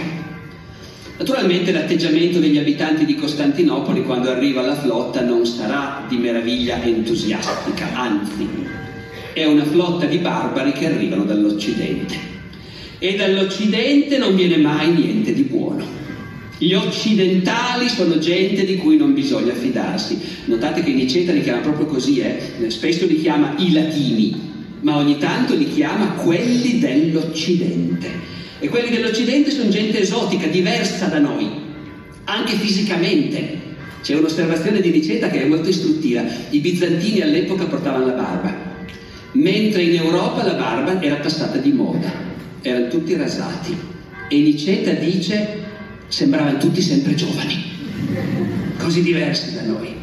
Naturalmente l'atteggiamento degli abitanti di Costantinopoli quando arriva la flotta non sarà di meraviglia entusiastica, anzi è una flotta di barbari che arrivano dall'Occidente. E dall'Occidente non viene mai niente di buono. Gli occidentali sono gente di cui non bisogna fidarsi. Notate che Niceta li chiama proprio così, eh? spesso li chiama i latini, ma ogni tanto li chiama quelli dell'Occidente. E quelli dell'Occidente sono gente esotica, diversa da noi, anche fisicamente. C'è un'osservazione di Niceta che è molto istruttiva. I bizantini all'epoca portavano la barba, mentre in Europa la barba era passata di moda, erano tutti rasati. E Niceta dice sembravano tutti sempre giovani, così diversi da noi.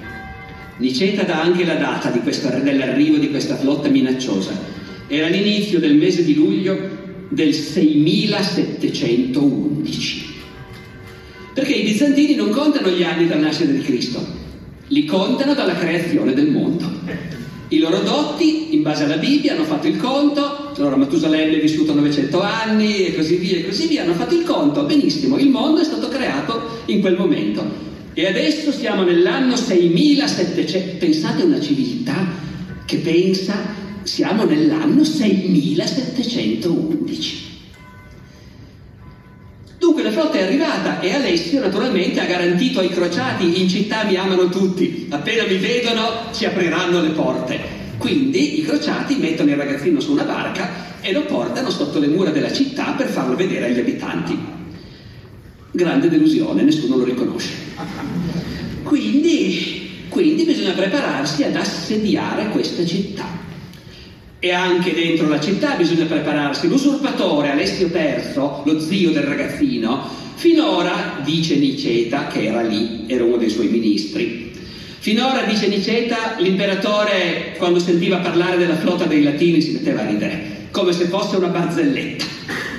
Niceta dà anche la data di questa, dell'arrivo di questa flotta minacciosa. Era l'inizio del mese di luglio del 6711. Perché i bizantini non contano gli anni dal nascere di Cristo, li contano dalla creazione del mondo. I loro dotti, in base alla Bibbia, hanno fatto il conto, allora Matusalemme è vissuto 900 anni e così via e così via, hanno fatto il conto, benissimo, il mondo è stato creato in quel momento. E adesso siamo nell'anno 6700, pensate a una civiltà che pensa siamo nell'anno 6711. Dunque la flotta è arrivata e Alessio naturalmente ha garantito ai crociati in città mi amano tutti, appena mi vedono ci apriranno le porte. Quindi i crociati mettono il ragazzino su una barca e lo portano sotto le mura della città per farlo vedere agli abitanti. Grande delusione, nessuno lo riconosce. Quindi quindi bisogna prepararsi ad assediare questa città. E anche dentro la città bisogna prepararsi. L'usurpatore Alessio III, lo zio del ragazzino, finora, dice Niceta, che era lì, era uno dei suoi ministri, finora, dice Niceta, l'imperatore quando sentiva parlare della flotta dei latini si metteva a ridere, come se fosse una barzelletta.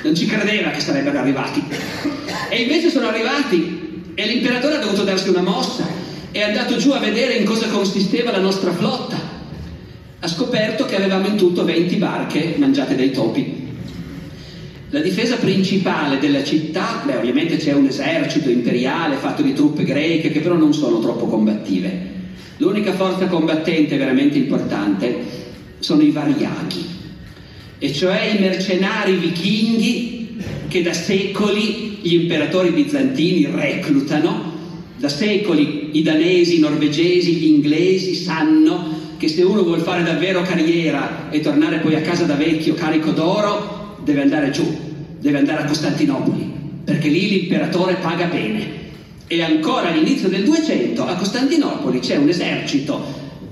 Non ci credeva che sarebbero arrivati. E invece sono arrivati e l'imperatore ha dovuto darsi una mossa, è andato giù a vedere in cosa consisteva la nostra flotta ha scoperto che avevamo in tutto 20 barche mangiate dai topi. La difesa principale della città, beh ovviamente c'è un esercito imperiale fatto di truppe greche che però non sono troppo combattive. L'unica forza combattente veramente importante sono i variaghi, e cioè i mercenari vichinghi che da secoli gli imperatori bizantini reclutano, da secoli i danesi, i norvegesi, gli inglesi sanno che se uno vuole fare davvero carriera e tornare poi a casa da vecchio carico d'oro, deve andare giù, deve andare a Costantinopoli, perché lì l'imperatore paga bene. E ancora all'inizio del 200 a Costantinopoli c'è un esercito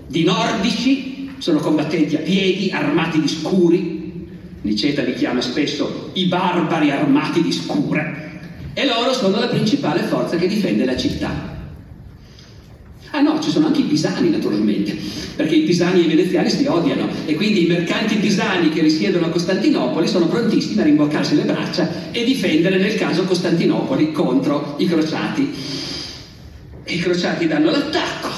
di nordici, sono combattenti a piedi, armati di scuri, Niceta li chiama spesso i barbari armati di scure, e loro sono la principale forza che difende la città. Ah no, ci sono anche i pisani naturalmente, perché i pisani e i veneziani si odiano e quindi i mercanti pisani che risiedono a Costantinopoli sono prontissimi a rimboccarsi le braccia e difendere nel caso Costantinopoli contro i crociati. E i crociati danno l'attacco.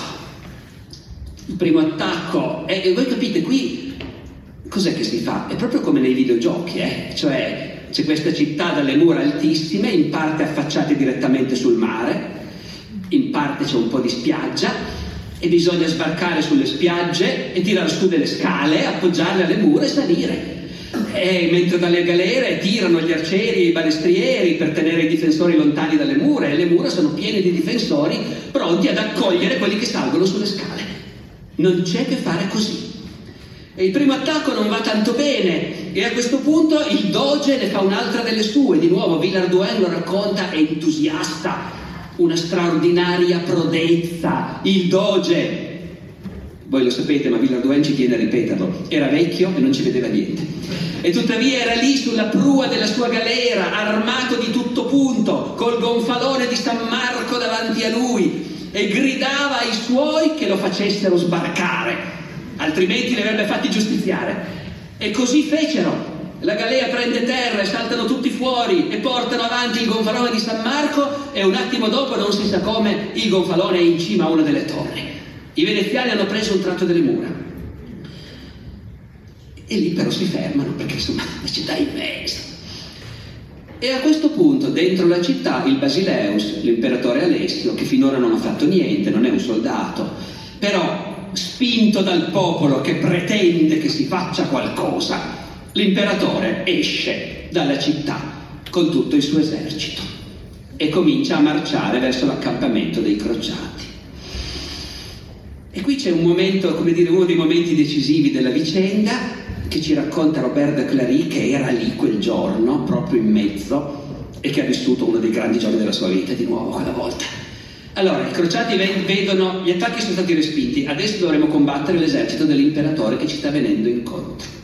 Il primo attacco, è, e voi capite qui cos'è che si fa? È proprio come nei videogiochi, eh? cioè c'è questa città dalle mura altissime, in parte affacciate direttamente sul mare, in parte c'è un po' di spiaggia e bisogna sbarcare sulle spiagge e tirare su delle scale, appoggiarle alle mura e salire. E mentre dalle galere tirano gli arcieri e i balestrieri per tenere i difensori lontani dalle mura e le mura sono piene di difensori pronti ad accogliere quelli che salgono sulle scale. Non c'è che fare così. E il primo attacco non va tanto bene e a questo punto il doge ne fa un'altra delle sue. Di nuovo Villardoen lo racconta entusiasta una straordinaria prodezza, il doge. Voi lo sapete, ma Villardoen ci tiene a ripeterlo. Era vecchio e non ci vedeva niente. E tuttavia era lì sulla prua della sua galera, armato di tutto punto, col gonfalone di San Marco davanti a lui, e gridava ai suoi che lo facessero sbarcare, altrimenti li avrebbe fatti giustiziare. E così fecero. La galea prende terra e saltano tutti fuori e portano avanti il gonfalone di San Marco e un attimo dopo non si sa come il gonfalone è in cima a una delle torri. I veneziani hanno preso un tratto delle mura. E lì però si fermano perché insomma la città è immensa. E a questo punto dentro la città il Basileus, l'imperatore Alessio, che finora non ha fatto niente, non è un soldato, però spinto dal popolo che pretende che si faccia qualcosa, l'imperatore esce dalla città con tutto il suo esercito e comincia a marciare verso l'accampamento dei crociati. E qui c'è un momento, come dire, uno dei momenti decisivi della vicenda che ci racconta Robert Clary che era lì quel giorno, proprio in mezzo, e che ha vissuto uno dei grandi giorni della sua vita di nuovo quella volta. Allora, i crociati vedono, gli attacchi sono stati respinti, adesso dovremo combattere l'esercito dell'imperatore che ci sta venendo incontro.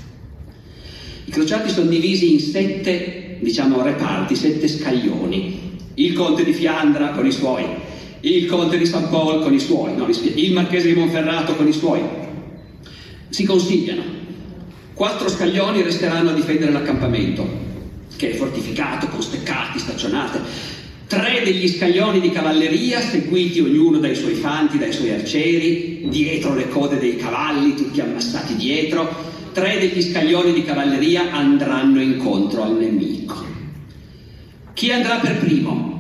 Crociati sono divisi in sette, diciamo, reparti, sette scaglioni. Il conte di Fiandra con i suoi, il conte di San Paul con i suoi, no, il marchese di Monferrato con i suoi. Si consigliano. Quattro scaglioni resteranno a difendere l'accampamento, che è fortificato con steccati, staccionate. Tre degli scaglioni di cavalleria, seguiti ognuno dai suoi fanti, dai suoi arcieri, dietro le code dei cavalli, tutti ammassati dietro, tre degli scaglioni di cavalleria andranno incontro al nemico. Chi andrà per primo?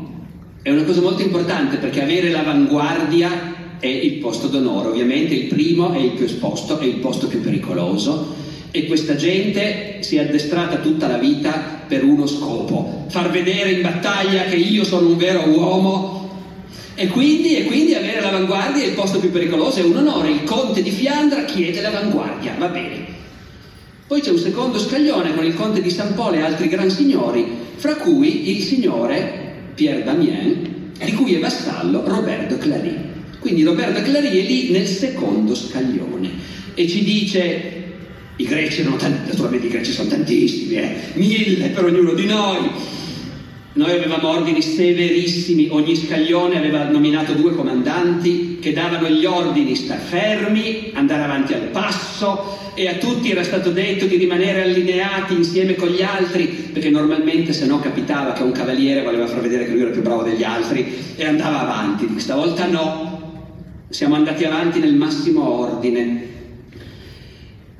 È una cosa molto importante perché avere l'avanguardia è il posto d'onore, ovviamente il primo è il più esposto, è il posto più pericoloso e questa gente si è addestrata tutta la vita per uno scopo, far vedere in battaglia che io sono un vero uomo e quindi, e quindi avere l'avanguardia è il posto più pericoloso, è un onore, il conte di Fiandra chiede l'avanguardia, va bene. Poi c'è un secondo scaglione con il conte di San Polo e altri gran signori, fra cui il signore Pierre Damien, di cui è vassallo Robert de Clary. Quindi Roberta Clary è lì nel secondo scaglione e ci dice i greci erano tanti, naturalmente i greci sono tantissimi, eh, mille per ognuno di noi. Noi avevamo ordini severissimi, ogni scaglione aveva nominato due comandanti che davano gli ordini star fermi, andare avanti al passo e a tutti era stato detto di rimanere allineati insieme con gli altri, perché normalmente se no capitava che un cavaliere voleva far vedere che lui era più bravo degli altri e andava avanti. Stavolta no, siamo andati avanti nel massimo ordine.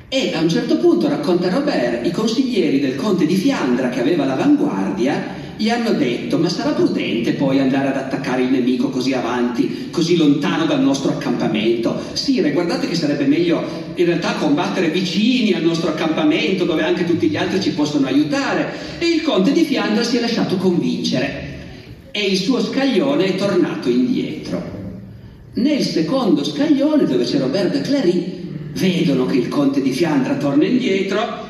E a un certo punto, racconta Robert, i consiglieri del conte di Fiandra che aveva l'avanguardia gli hanno detto ma sarà prudente poi andare ad attaccare il nemico così avanti, così lontano dal nostro accampamento. Sire, guardate che sarebbe meglio in realtà combattere vicini al nostro accampamento dove anche tutti gli altri ci possono aiutare. E il conte di Fiandra si è lasciato convincere e il suo scaglione è tornato indietro. Nel secondo scaglione dove c'è Robert de Clary vedono che il conte di Fiandra torna indietro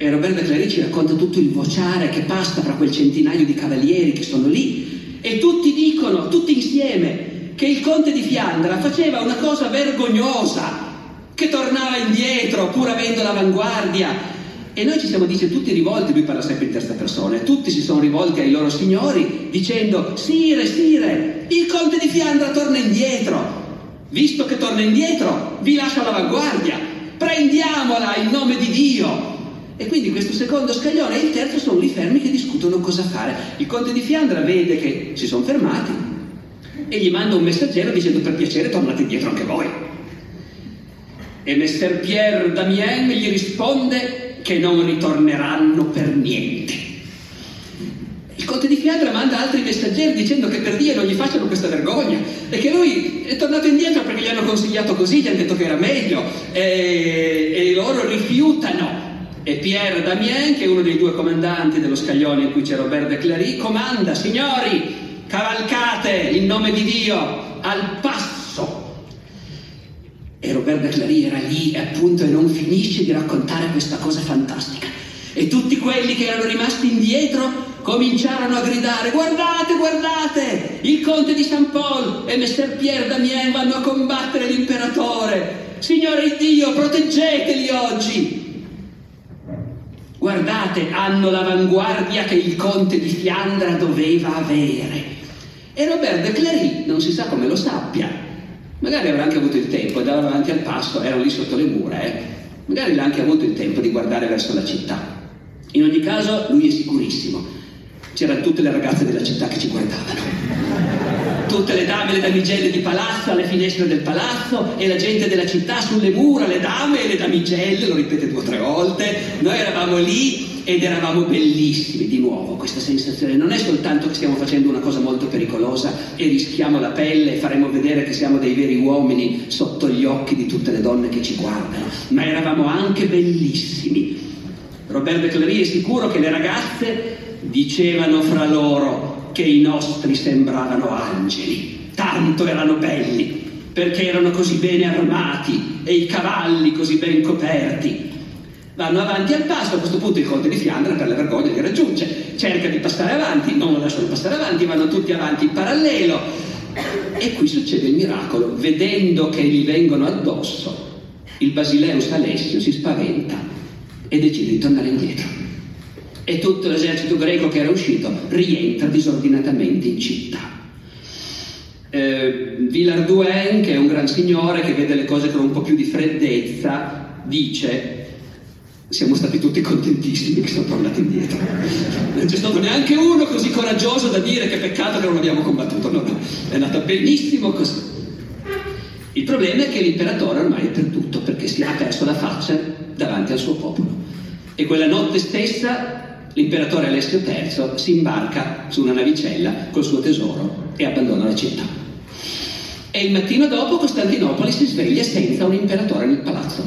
e Roberta Clary ci racconta tutto il vociare che passa fra quel centinaio di cavalieri che sono lì e tutti dicono, tutti insieme, che il conte di Fiandra faceva una cosa vergognosa, che tornava indietro pur avendo l'avanguardia. E noi ci siamo dice, tutti rivolti, lui parla sempre in terza persona, tutti si sono rivolti ai loro signori dicendo, sire, sire, il conte di Fiandra torna indietro. Visto che torna indietro, vi lascio l'avanguardia, prendiamola in nome di Dio. E quindi questo secondo scaglione e il terzo sono lì fermi che discutono cosa fare. Il conte di Fiandra vede che si sono fermati e gli manda un messaggero dicendo per piacere tornate indietro anche voi. E Messer Pierre Damien gli risponde che non ritorneranno per niente. Il conte di Fiandra manda altri messaggeri dicendo che per Dio non gli facciano questa vergogna e che lui è tornato indietro perché gli hanno consigliato così, gli hanno detto che era meglio e, e loro rifiutano e Pierre Damien, che è uno dei due comandanti dello scaglione in cui c'è Robert de Clary, comanda, signori, cavalcate in nome di Dio al passo. E Robert de Clary era lì appunto e non finisce di raccontare questa cosa fantastica. E tutti quelli che erano rimasti indietro cominciarono a gridare guardate, guardate, il conte di Saint Paul e Messer Pierre Damien vanno a combattere l'imperatore. Signore Dio, proteggeteli oggi. Guardate, hanno l'avanguardia che il conte di Fiandra doveva avere. E Robert de Clary non si sa come lo sappia. Magari avrà anche avuto il tempo, andava avanti al passo, erano lì sotto le mura, eh. Magari l'ha anche avuto il tempo di guardare verso la città. In ogni caso, lui è sicurissimo. C'erano tutte le ragazze della città che ci guardavano tutte le dame e le damigelle di palazzo alle finestre del palazzo e la gente della città sulle mura, le dame e le damigelle, lo ripete due o tre volte, noi eravamo lì ed eravamo bellissimi di nuovo questa sensazione. Non è soltanto che stiamo facendo una cosa molto pericolosa e rischiamo la pelle e faremo vedere che siamo dei veri uomini sotto gli occhi di tutte le donne che ci guardano, ma eravamo anche bellissimi. Robert de Clary è sicuro che le ragazze dicevano fra loro che i nostri sembravano angeli, tanto erano belli, perché erano così bene armati e i cavalli così ben coperti. Vanno avanti al passo, a questo punto il conte di Fiandra per la vergogna li raggiunge, cerca di passare avanti, non lo lasciano passare avanti, vanno tutti avanti in parallelo. E qui succede il miracolo, vedendo che gli vengono addosso, il Basileus Alessio si spaventa e decide di tornare indietro e tutto l'esercito greco che era uscito rientra disordinatamente in città. Eh, Villarduen, che è un gran signore che vede le cose con un po' più di freddezza, dice siamo stati tutti contentissimi che sono tornati indietro. Non c'è stato neanche uno così coraggioso da dire che peccato che non abbiamo combattuto. No, no, è andata benissimo così. Il problema è che l'imperatore ormai è perduto perché si è perso la faccia davanti al suo popolo. E quella notte stessa l'imperatore Alessio III si imbarca su una navicella col suo tesoro e abbandona la città. E il mattino dopo Costantinopoli si sveglia senza un imperatore nel palazzo.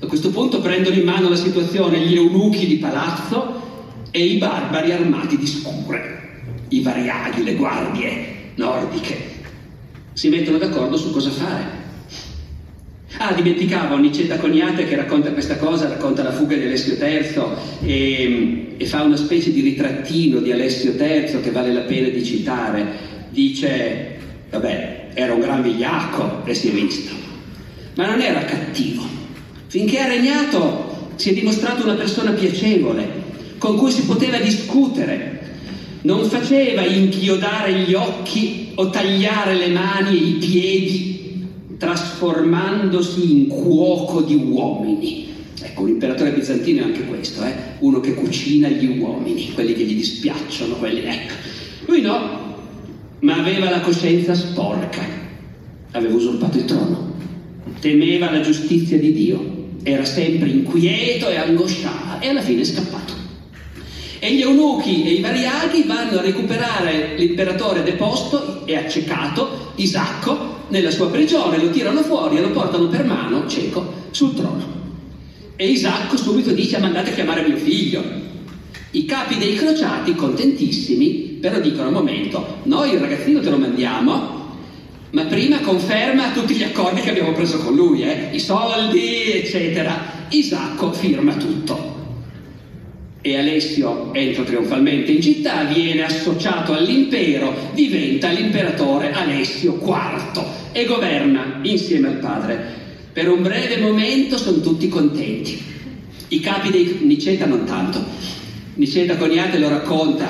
A questo punto prendono in mano la situazione gli eunuchi di palazzo e i barbari armati di scure, i variaghi, le guardie nordiche. Si mettono d'accordo su cosa fare. Ah, dimenticavo, Niceta Cognate che racconta questa cosa, racconta la fuga di Alessio III e, e, fa una specie di ritrattino di Alessio III che vale la pena di citare. Dice, Vabbè, era un gran vigliacco e si è visto, ma non era cattivo. Finché ha regnato si è dimostrato una persona piacevole, con cui si poteva discutere. Non faceva inchiodare gli occhi o tagliare le mani e i piedi, trasformandosi in cuoco di uomini. Ecco, un imperatore bizantino è anche questo, eh? uno che cucina gli uomini, quelli che gli dispiacciono, quelli... Ecco. Lui no, ma aveva la coscienza sporca, aveva usurpato il trono, temeva la giustizia di Dio, era sempre inquieto e angosciato e alla fine è scappato. E gli eunuchi e i variaghi vanno a recuperare l'imperatore deposto e accecato, Isacco, nella sua prigione, lo tirano fuori e lo portano per mano, cieco, sul trono. E Isacco subito dice mandate a chiamare mio figlio. I capi dei crociati, contentissimi, però dicono un momento, noi il ragazzino te lo mandiamo, ma prima conferma tutti gli accordi che abbiamo preso con lui, eh? i soldi, eccetera. Isacco firma tutto e Alessio entra trionfalmente in città, viene associato all'impero, diventa l'imperatore Alessio IV e governa insieme al padre. Per un breve momento sono tutti contenti. I capi dei Niceta non tanto. Niceta Coniate lo racconta,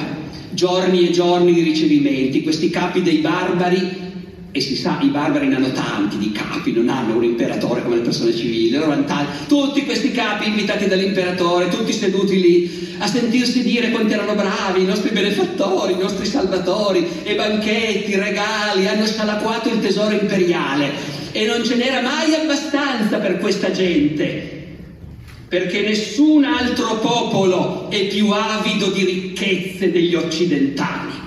giorni e giorni di ricevimenti, questi capi dei barbari e si sa, i barbari ne hanno tanti di capi, non hanno un imperatore come le persone civili, hanno tanti. Tutti questi capi invitati dall'imperatore, tutti seduti lì a sentirsi dire quanto erano bravi, i nostri benefattori, i nostri salvatori, e banchetti, regali, hanno scialacquato il tesoro imperiale. E non ce n'era mai abbastanza per questa gente, perché nessun altro popolo è più avido di ricchezze degli occidentali.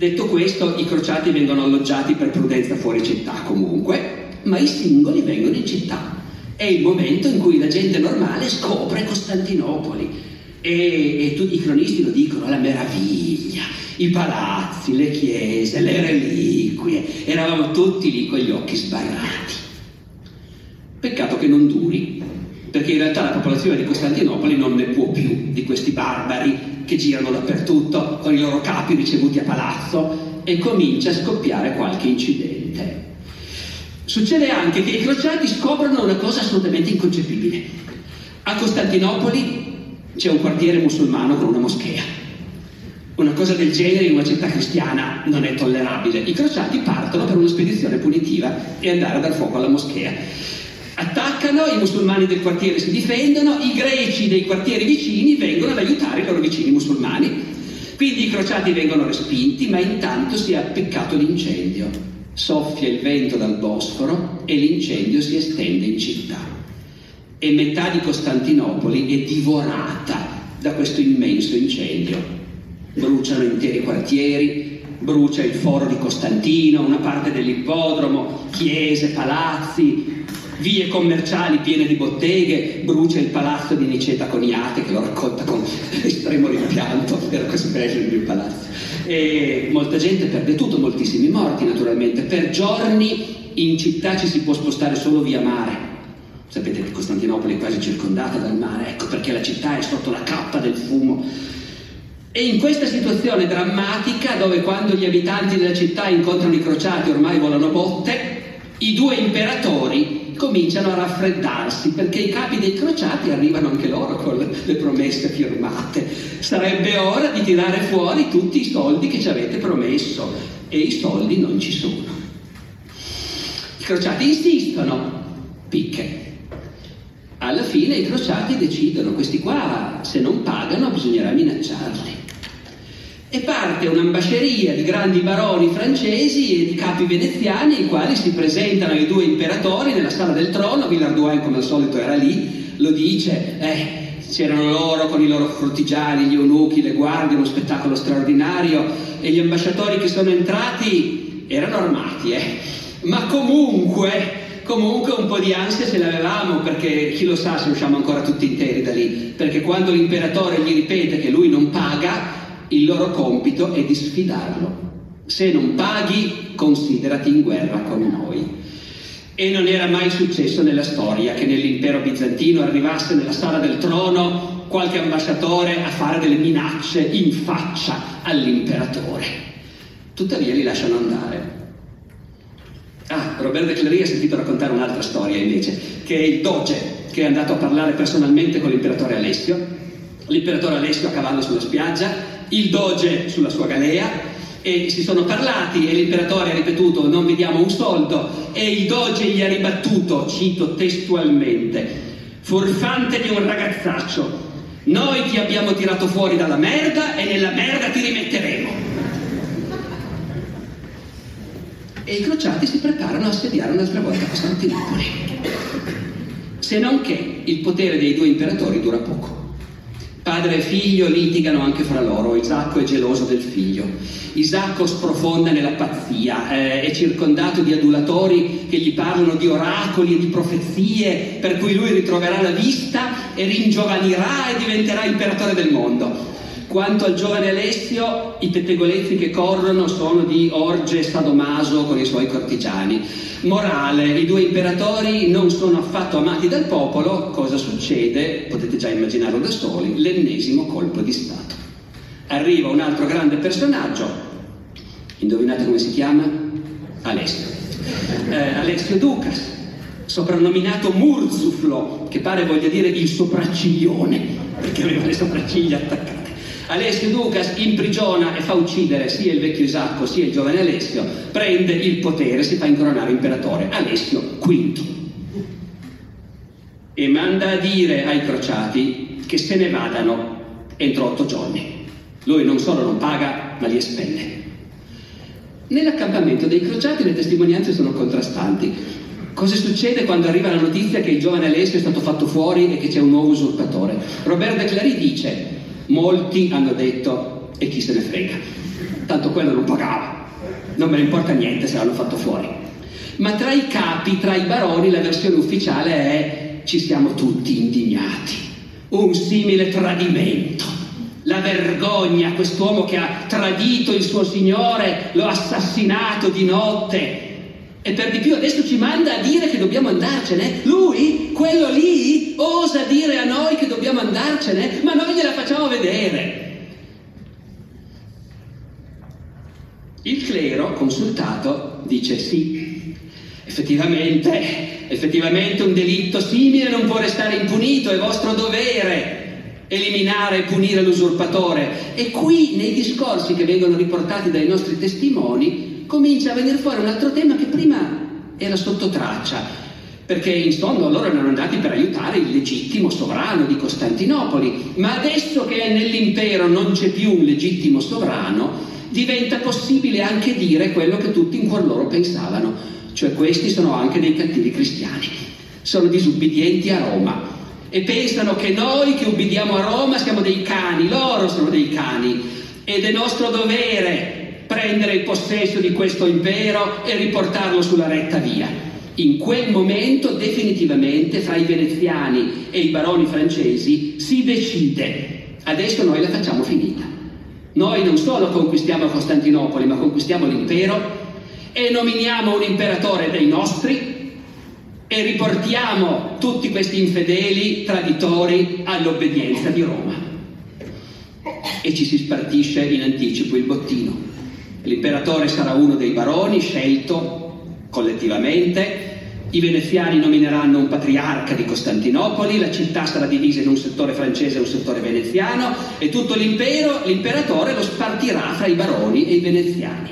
Detto questo, i crociati vengono alloggiati per prudenza fuori città comunque, ma i singoli vengono in città. È il momento in cui la gente normale scopre Costantinopoli e, e tutti i cronisti lo dicono, la meraviglia, i palazzi, le chiese, le reliquie, eravamo tutti lì con gli occhi sbarrati. Peccato che non duri, perché in realtà la popolazione di Costantinopoli non ne può più di questi barbari che girano dappertutto con i loro capi ricevuti a palazzo e comincia a scoppiare qualche incidente. Succede anche che i crociati scoprono una cosa assolutamente inconcepibile. A Costantinopoli c'è un quartiere musulmano con una moschea. Una cosa del genere in una città cristiana non è tollerabile. I crociati partono per una spedizione punitiva e andare a dar fuoco alla moschea attaccano, i musulmani del quartiere si difendono, i greci dei quartieri vicini vengono ad aiutare i loro vicini musulmani. Quindi i crociati vengono respinti, ma intanto si è appiccato l'incendio. Soffia il vento dal Bosforo e l'incendio si estende in città. E metà di Costantinopoli è divorata da questo immenso incendio. Bruciano interi quartieri, brucia il foro di Costantino, una parte dell'ippodromo, chiese, palazzi, vie commerciali piene di botteghe, brucia il palazzo di Niceta Coniate che lo racconta con estremo rimpianto, era così bello il mio palazzo. E molta gente perde tutto, moltissimi morti naturalmente. Per giorni in città ci si può spostare solo via mare. Sapete che Costantinopoli è quasi circondata dal mare, ecco perché la città è sotto la cappa del fumo. E in questa situazione drammatica, dove quando gli abitanti della città incontrano i crociati ormai volano botte, i due imperatori cominciano a raffreddarsi perché i capi dei crociati arrivano anche loro con le promesse firmate. Sarebbe ora di tirare fuori tutti i soldi che ci avete promesso e i soldi non ci sono. I crociati insistono, picche. Alla fine i crociati decidono, questi qua se non pagano bisognerà minacciarli e parte un'ambasceria di grandi baroni francesi e di capi veneziani i quali si presentano ai due imperatori nella sala del trono, Villardoin come al solito era lì, lo dice, eh, c'erano loro con i loro cortigiani, gli eunuchi, le guardie, uno spettacolo straordinario e gli ambasciatori che sono entrati erano armati, eh. ma comunque comunque un po' di ansia ce l'avevamo perché chi lo sa se usciamo ancora tutti interi da lì, perché quando l'imperatore gli ripete che lui non paga, il loro compito è di sfidarlo. Se non paghi, considerati in guerra con noi. E non era mai successo nella storia che nell'impero bizantino arrivasse nella sala del trono qualche ambasciatore a fare delle minacce in faccia all'imperatore. tuttavia li lasciano andare. Ah, Robert de Clery ha sentito raccontare un'altra storia invece, che è il doge che è andato a parlare personalmente con l'imperatore Alessio, l'imperatore Alessio a cavallo sulla spiaggia, il doge sulla sua galea e si sono parlati e l'imperatore ha ripetuto non vi diamo un soldo e il doge gli ha ribattuto, cito testualmente, furfante di un ragazzaccio, noi ti abbiamo tirato fuori dalla merda e nella merda ti rimetteremo. E i crociati si preparano a assediare un'altra volta Costantinopoli. Se non che il potere dei due imperatori dura poco. Padre e figlio litigano anche fra loro, Isacco è geloso del figlio. Isacco sprofonda nella pazzia, eh, è circondato di adulatori che gli parlano di oracoli e di profezie, per cui lui ritroverà la vista e ringiovanirà e diventerà imperatore del mondo. Quanto al giovane Alessio, i pettegolezzi che corrono sono di Orge Sadomaso con i suoi cortigiani. Morale, i due imperatori non sono affatto amati dal popolo, cosa succede? Potete già immaginarlo da soli, l'ennesimo colpo di Stato. Arriva un altro grande personaggio, indovinate come si chiama? Alessio. Eh, Alessio Ducas, soprannominato Murzuflo, che pare voglia dire il sopracciglione, perché aveva le sopracciglia attaccate. Alessio Ducas imprigiona e fa uccidere sia il vecchio Isacco sia il giovane Alessio, prende il potere, si fa incoronare imperatore. Alessio V. E manda a dire ai crociati che se ne vadano entro otto giorni. Lui non solo non paga, ma li espelle. Nell'accampamento dei crociati le testimonianze sono contrastanti. Cosa succede quando arriva la notizia che il giovane Alessio è stato fatto fuori e che c'è un nuovo usurpatore? Robert de Clary dice Molti hanno detto e chi se ne frega, tanto quello non pagava, non me ne importa niente se l'hanno fatto fuori. Ma tra i capi, tra i baroni, la versione ufficiale è ci siamo tutti indignati, un simile tradimento. La vergogna, quest'uomo che ha tradito il suo signore, lo ha assassinato di notte, e per di più adesso ci manda a dire che dobbiamo andarcene. Lui, quello lì, osa dire a noi che dobbiamo andarcene, ma noi gliela facciamo vedere. Il clero, consultato, dice sì, effettivamente, effettivamente un delitto simile non può restare impunito, è vostro dovere eliminare e punire l'usurpatore. E qui nei discorsi che vengono riportati dai nostri testimoni comincia a venire fuori un altro tema che prima era sotto traccia, perché in fondo loro erano andati per aiutare il legittimo sovrano di Costantinopoli, ma adesso che nell'impero non c'è più un legittimo sovrano, diventa possibile anche dire quello che tutti in cuor loro pensavano, cioè questi sono anche dei cattivi cristiani, sono disubbidienti a Roma e pensano che noi che ubbidiamo a Roma siamo dei cani, loro sono dei cani ed è nostro dovere prendere il possesso di questo impero e riportarlo sulla retta via. In quel momento definitivamente fra i veneziani e i baroni francesi si decide, adesso noi la facciamo finita. Noi non solo conquistiamo Costantinopoli, ma conquistiamo l'impero e nominiamo un imperatore dei nostri e riportiamo tutti questi infedeli traditori all'obbedienza di Roma. E ci si spartisce in anticipo il bottino. L'imperatore sarà uno dei baroni scelto collettivamente, i veneziani nomineranno un patriarca di Costantinopoli, la città sarà divisa in un settore francese e un settore veneziano e tutto l'impero, l'imperatore lo spartirà fra i baroni e i veneziani.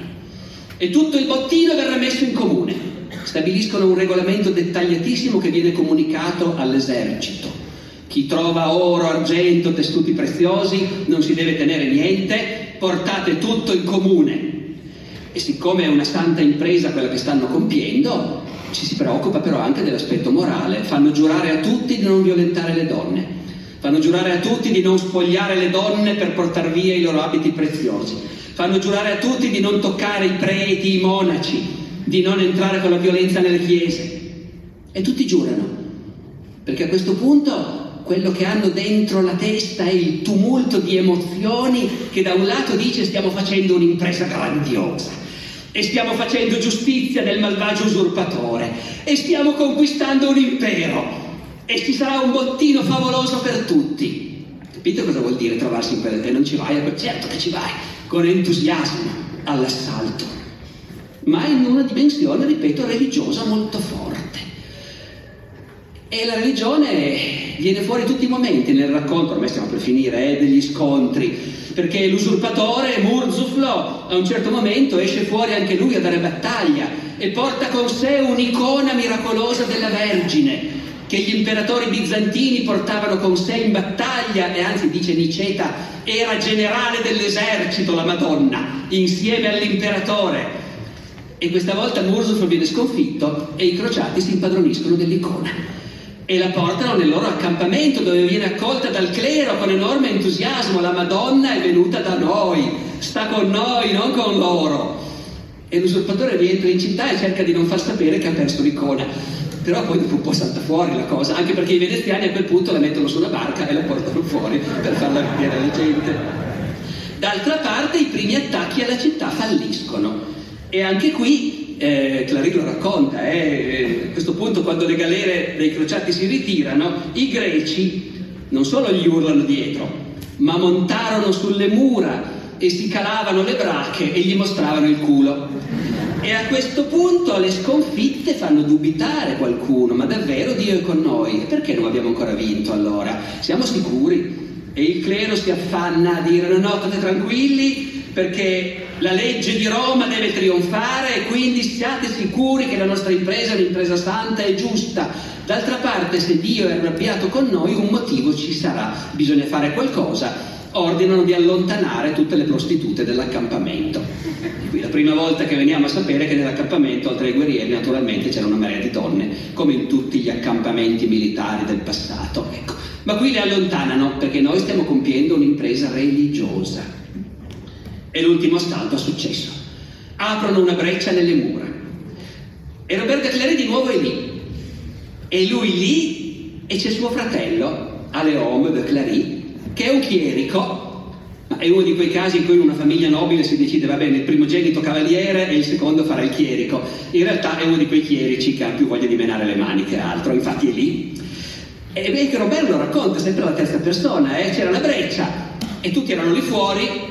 E tutto il bottino verrà messo in comune. Stabiliscono un regolamento dettagliatissimo che viene comunicato all'esercito. Chi trova oro, argento, tessuti preziosi non si deve tenere niente, portate tutto in comune e siccome è una santa impresa quella che stanno compiendo, ci si preoccupa però anche dell'aspetto morale. Fanno giurare a tutti di non violentare le donne, fanno giurare a tutti di non spogliare le donne per portare via i loro abiti preziosi, fanno giurare a tutti di non toccare i preti, i monaci, di non entrare con la violenza nelle chiese. E tutti giurano, perché a questo punto quello che hanno dentro la testa è il tumulto di emozioni che da un lato dice stiamo facendo un'impresa grandiosa e stiamo facendo giustizia del malvagio usurpatore e stiamo conquistando un impero e ci sarà un bottino favoloso per tutti. Capite cosa vuol dire trovarsi in quella? E non ci vai? Certo che ci vai, con entusiasmo. all'assalto, ma in una dimensione, ripeto, religiosa molto forte. E la religione viene fuori tutti i momenti nel racconto, ormai stiamo per finire, eh, degli scontri, perché l'usurpatore Murzuflo a un certo momento esce fuori anche lui a dare battaglia e porta con sé un'icona miracolosa della Vergine che gli imperatori bizantini portavano con sé in battaglia e anzi dice Niceta era generale dell'esercito la Madonna insieme all'imperatore. E questa volta Murzuflo viene sconfitto e i crociati si impadroniscono dell'icona e la portano nel loro accampamento dove viene accolta dal clero con enorme entusiasmo. La Madonna è venuta da noi, sta con noi, non con loro. E l'usurpatore rientra in città e cerca di non far sapere che ha perso l'icona. Però poi dopo un po' salta fuori la cosa, anche perché i veneziani a quel punto la mettono su una barca e la portano fuori per farla vedere alla gente. D'altra parte i primi attacchi alla città falliscono e anche qui eh, lo racconta, eh, a questo punto quando le galere dei crociati si ritirano, i greci non solo gli urlano dietro, ma montarono sulle mura e si calavano le bracche e gli mostravano il culo. E a questo punto le sconfitte fanno dubitare qualcuno, ma davvero Dio è con noi? Perché non abbiamo ancora vinto allora? Siamo sicuri? E il clero si affanna a dire no, no, state tranquilli perché la legge di Roma deve trionfare e quindi siate sicuri che la nostra impresa è un'impresa santa e giusta. D'altra parte, se Dio è arrabbiato con noi, un motivo ci sarà, bisogna fare qualcosa. Ordinano di allontanare tutte le prostitute dell'accampamento. Qui la prima volta che veniamo a sapere che nell'accampamento, oltre ai guerrieri, naturalmente c'era una marea di donne, come in tutti gli accampamenti militari del passato. Ecco. Ma qui le allontanano perché noi stiamo compiendo un'impresa religiosa. E l'ultimo assalto ha successo. Aprono una breccia nelle mura. E Roberto Clary di nuovo è lì. E lui lì e c'è suo fratello, Aleom de Clary, che è un chierico. Ma è uno di quei casi in cui in una famiglia nobile si decide, va bene, il primogenito cavaliere e il secondo farà il chierico. In realtà è uno di quei chierici che ha più voglia di menare le mani che altro, infatti è lì. E beh, che Roberto racconta sempre alla terza persona, eh? c'era una breccia e tutti erano lì fuori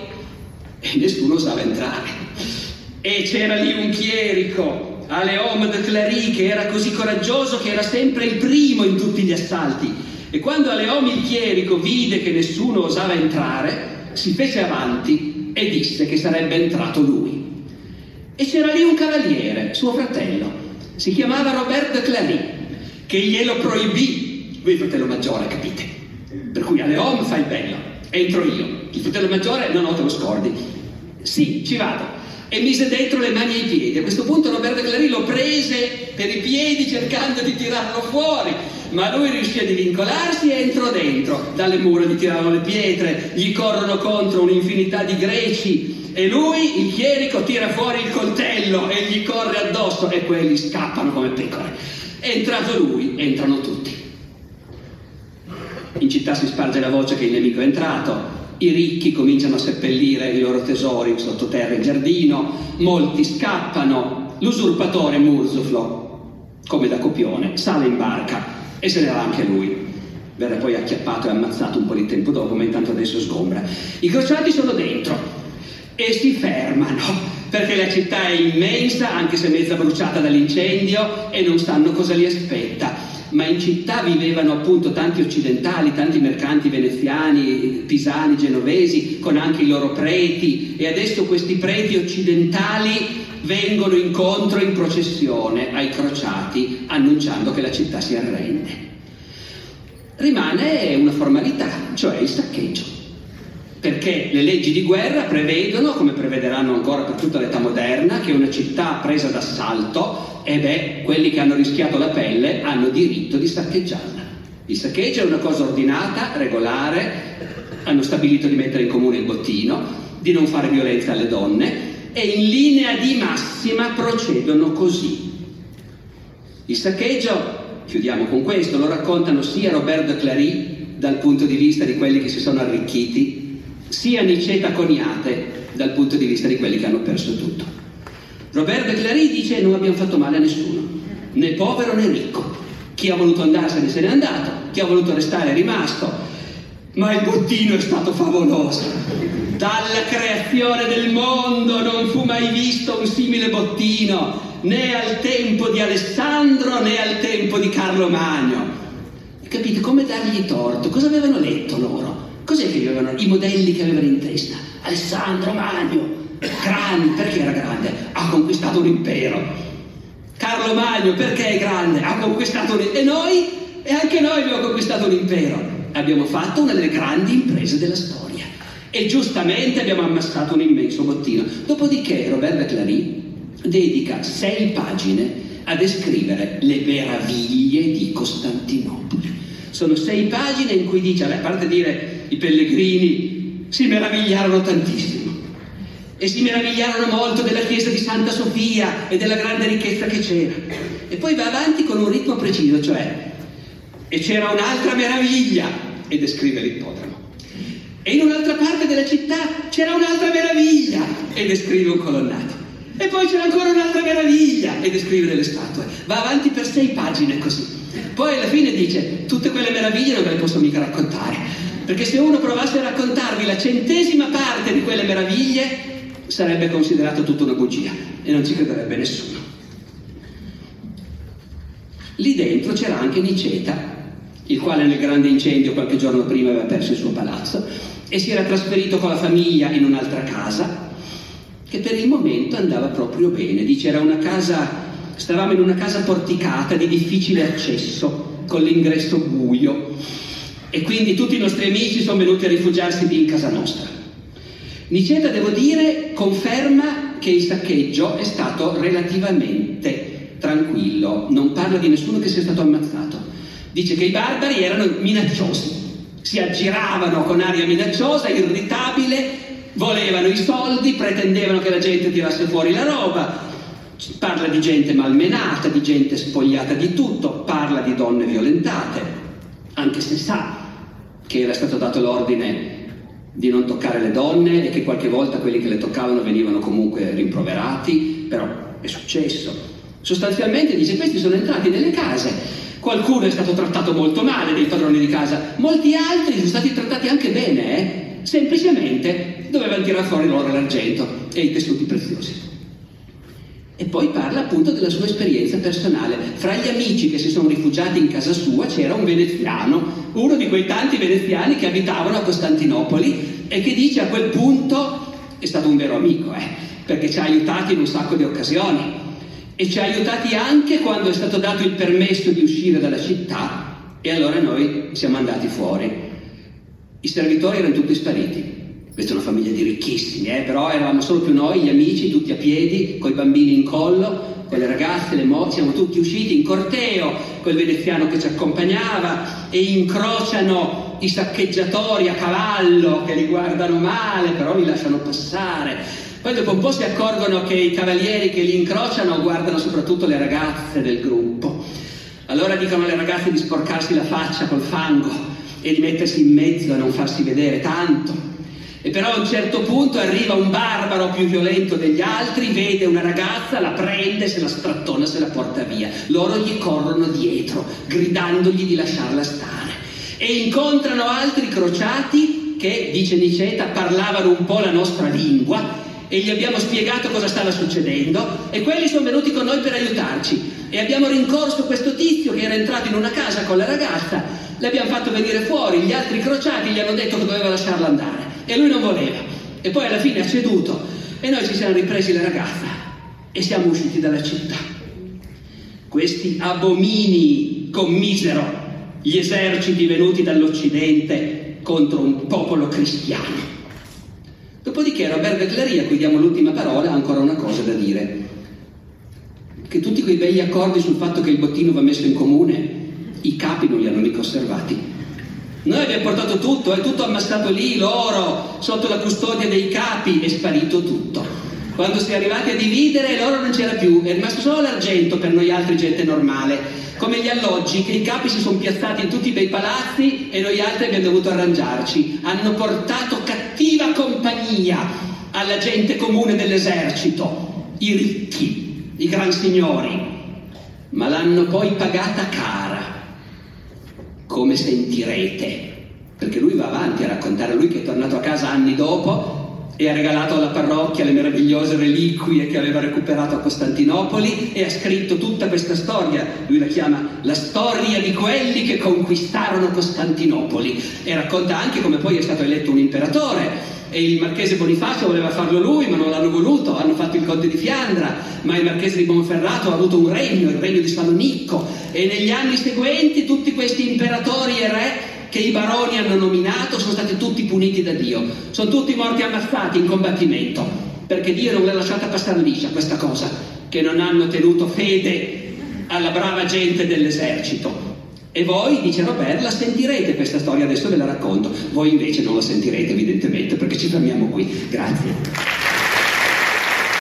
e nessuno osava entrare. E c'era lì un chierico, Aleom de Clary, che era così coraggioso che era sempre il primo in tutti gli assalti. E quando Aleom il chierico vide che nessuno osava entrare, si fece avanti e disse che sarebbe entrato lui. E c'era lì un cavaliere, suo fratello, si chiamava Robert de Clary, che glielo proibì. Lui fratello maggiore, capite? Per cui Aleom fa il bello, entro io. Il fratello maggiore, no, no, te lo scordi. Sì, ci vado. E mise dentro le mani ai piedi. A questo punto Roberto Clary lo prese per i piedi cercando di tirarlo fuori, ma lui riuscì a divincolarsi e entrò dentro. Dalle mura gli tiravano le pietre, gli corrono contro un'infinità di greci e lui, il chierico, tira fuori il coltello e gli corre addosso e quelli scappano come pecore. È entrato lui, entrano tutti. In città si sparge la voce che il nemico è entrato, i ricchi cominciano a seppellire i loro tesori sottoterra in giardino, molti scappano, l'usurpatore Murzuflo, come da copione, sale in barca e se ne va anche lui. Verrà poi acchiappato e ammazzato un po' di tempo dopo, ma intanto adesso sgombra. I crociati sono dentro e si fermano perché la città è immensa, anche se mezza bruciata dall'incendio, e non sanno cosa li aspetta ma in città vivevano appunto tanti occidentali, tanti mercanti veneziani, pisani, genovesi, con anche i loro preti e adesso questi preti occidentali vengono incontro in processione ai crociati annunciando che la città si arrende. Rimane una formalità, cioè il saccheggio perché le leggi di guerra prevedono, come prevederanno ancora per tutta l'età moderna, che una città presa d'assalto, e beh, quelli che hanno rischiato la pelle hanno diritto di saccheggiarla. Il saccheggio è una cosa ordinata, regolare, hanno stabilito di mettere in comune il bottino, di non fare violenza alle donne e in linea di massima procedono così. Il saccheggio, chiudiamo con questo, lo raccontano sia Robert de Clary dal punto di vista di quelli che si sono arricchiti sia Niceta coniate dal punto di vista di quelli che hanno perso tutto. Robert Clary dice non abbiamo fatto male a nessuno, né povero né ricco. Chi ha voluto andarsene se n'è andato, chi ha voluto restare è rimasto. Ma il bottino è stato favoloso. Dalla creazione del mondo non fu mai visto un simile bottino, né al tempo di Alessandro né al tempo di Carlo Magno. Capite come dargli torto? Cosa avevano letto loro? Cos'è che avevano i modelli che avevano in testa? Alessandro Magno, grande, perché era grande? Ha conquistato un impero. Carlo Magno, perché è grande? Ha conquistato un impero. E noi? E anche noi abbiamo conquistato un impero. Abbiamo fatto una delle grandi imprese della storia. E giustamente abbiamo ammassato un immenso bottino. Dopodiché Robert Beclary dedica sei pagine a descrivere le meraviglie di Costantinopoli. Sono sei pagine in cui dice, a parte dire i pellegrini si meravigliarono tantissimo e si meravigliarono molto della chiesa di Santa Sofia e della grande ricchezza che c'era. E poi va avanti con un ritmo preciso, cioè, e c'era un'altra meraviglia, e descrive l'ippodromo. E in un'altra parte della città c'era un'altra meraviglia, e descrive un colonnato. E poi c'era ancora un'altra meraviglia, e descrive delle statue. Va avanti per sei pagine così. Poi alla fine dice, tutte quelle meraviglie non ve le posso mica raccontare, perché se uno provasse a raccontarvi la centesima parte di quelle meraviglie, sarebbe considerato tutta una bugia e non ci crederebbe nessuno. Lì dentro c'era anche Niceta, il quale nel grande incendio qualche giorno prima aveva perso il suo palazzo e si era trasferito con la famiglia in un'altra casa che per il momento andava proprio bene. Dice era una casa, stavamo in una casa porticata di difficile accesso, con l'ingresso buio e quindi tutti i nostri amici sono venuti a rifugiarsi lì in casa nostra. Niceta, devo dire, conferma che il saccheggio è stato relativamente tranquillo, non parla di nessuno che sia stato ammazzato. Dice che i barbari erano minacciosi, si aggiravano con aria minacciosa, irritabile, volevano i soldi, pretendevano che la gente tirasse fuori la roba. Parla di gente malmenata, di gente spogliata di tutto, parla di donne violentate, anche se sa che era stato dato l'ordine di non toccare le donne e che qualche volta quelli che le toccavano venivano comunque rimproverati, però è successo. Sostanzialmente dice questi sono entrati nelle case, qualcuno è stato trattato molto male dei padroni di casa, molti altri sono stati trattati anche bene, eh? semplicemente dovevano tirare fuori l'oro e l'argento e i tessuti preziosi. E poi parla appunto della sua esperienza personale. Fra gli amici che si sono rifugiati in casa sua c'era un veneziano, uno di quei tanti veneziani che abitavano a Costantinopoli e che dice a quel punto è stato un vero amico, eh, perché ci ha aiutati in un sacco di occasioni e ci ha aiutati anche quando è stato dato il permesso di uscire dalla città e allora noi siamo andati fuori. I servitori erano tutti spariti. Questa è una famiglia di ricchissimi, eh? però eravamo solo più noi, gli amici, tutti a piedi, con i bambini in collo, con le ragazze, le mogli, siamo tutti usciti in corteo, quel veneziano che ci accompagnava e incrociano i saccheggiatori a cavallo che li guardano male, però li lasciano passare. Poi dopo un po' si accorgono che i cavalieri che li incrociano guardano soprattutto le ragazze del gruppo. Allora dicono alle ragazze di sporcarsi la faccia col fango e di mettersi in mezzo e non farsi vedere tanto. E però a un certo punto arriva un barbaro più violento degli altri, vede una ragazza, la prende, se la strattona, se la porta via. Loro gli corrono dietro, gridandogli di lasciarla stare. E incontrano altri crociati che, dice Niceta, parlavano un po' la nostra lingua e gli abbiamo spiegato cosa stava succedendo e quelli sono venuti con noi per aiutarci e abbiamo rincorso questo tizio che era entrato in una casa con la ragazza, l'abbiamo fatto venire fuori, gli altri crociati gli hanno detto che doveva lasciarla andare e lui non voleva. E poi alla fine ha ceduto e noi ci siamo ripresi la ragazza e siamo usciti dalla città. Questi abomini commisero gli eserciti venuti dall'Occidente contro un popolo cristiano. Dopodiché Robert Beclery, a cui diamo l'ultima parola, ha ancora una cosa da dire. Che tutti quei begli accordi sul fatto che il bottino va messo in comune, i capi non li hanno mica osservati. Noi abbiamo portato tutto, è tutto ammassato lì, l'oro, sotto la custodia dei capi, è sparito tutto. Quando si è arrivati a dividere l'oro non c'era più, è rimasto solo l'argento per noi altri gente normale, come gli alloggi che i capi si sono piazzati in tutti i bei palazzi e noi altri abbiamo dovuto arrangiarci. Hanno portato cattiva compagnia alla gente comune dell'esercito, i ricchi, i gran signori, ma l'hanno poi pagata cara come sentirete. Perché lui va avanti a raccontare, lui che è tornato a casa anni dopo e ha regalato alla parrocchia le meravigliose reliquie che aveva recuperato a Costantinopoli e ha scritto tutta questa storia, lui la chiama la storia di quelli che conquistarono Costantinopoli. E racconta anche come poi è stato eletto un imperatore e il marchese Bonifacio voleva farlo lui ma non l'hanno voluto, hanno fatto il conte di Fiandra, ma il marchese di Monferrato ha avuto un regno, il regno di Salonicco. E negli anni seguenti tutti questi imperatori e re che i baroni hanno nominato sono stati tutti puniti da Dio, sono tutti morti ammazzati in combattimento, perché Dio non l'ha lasciata passare liscia questa cosa, che non hanno tenuto fede alla brava gente dell'esercito. E voi, dice Robert, la sentirete questa storia, adesso ve la racconto, voi invece non la sentirete evidentemente, perché ci fermiamo qui. Grazie.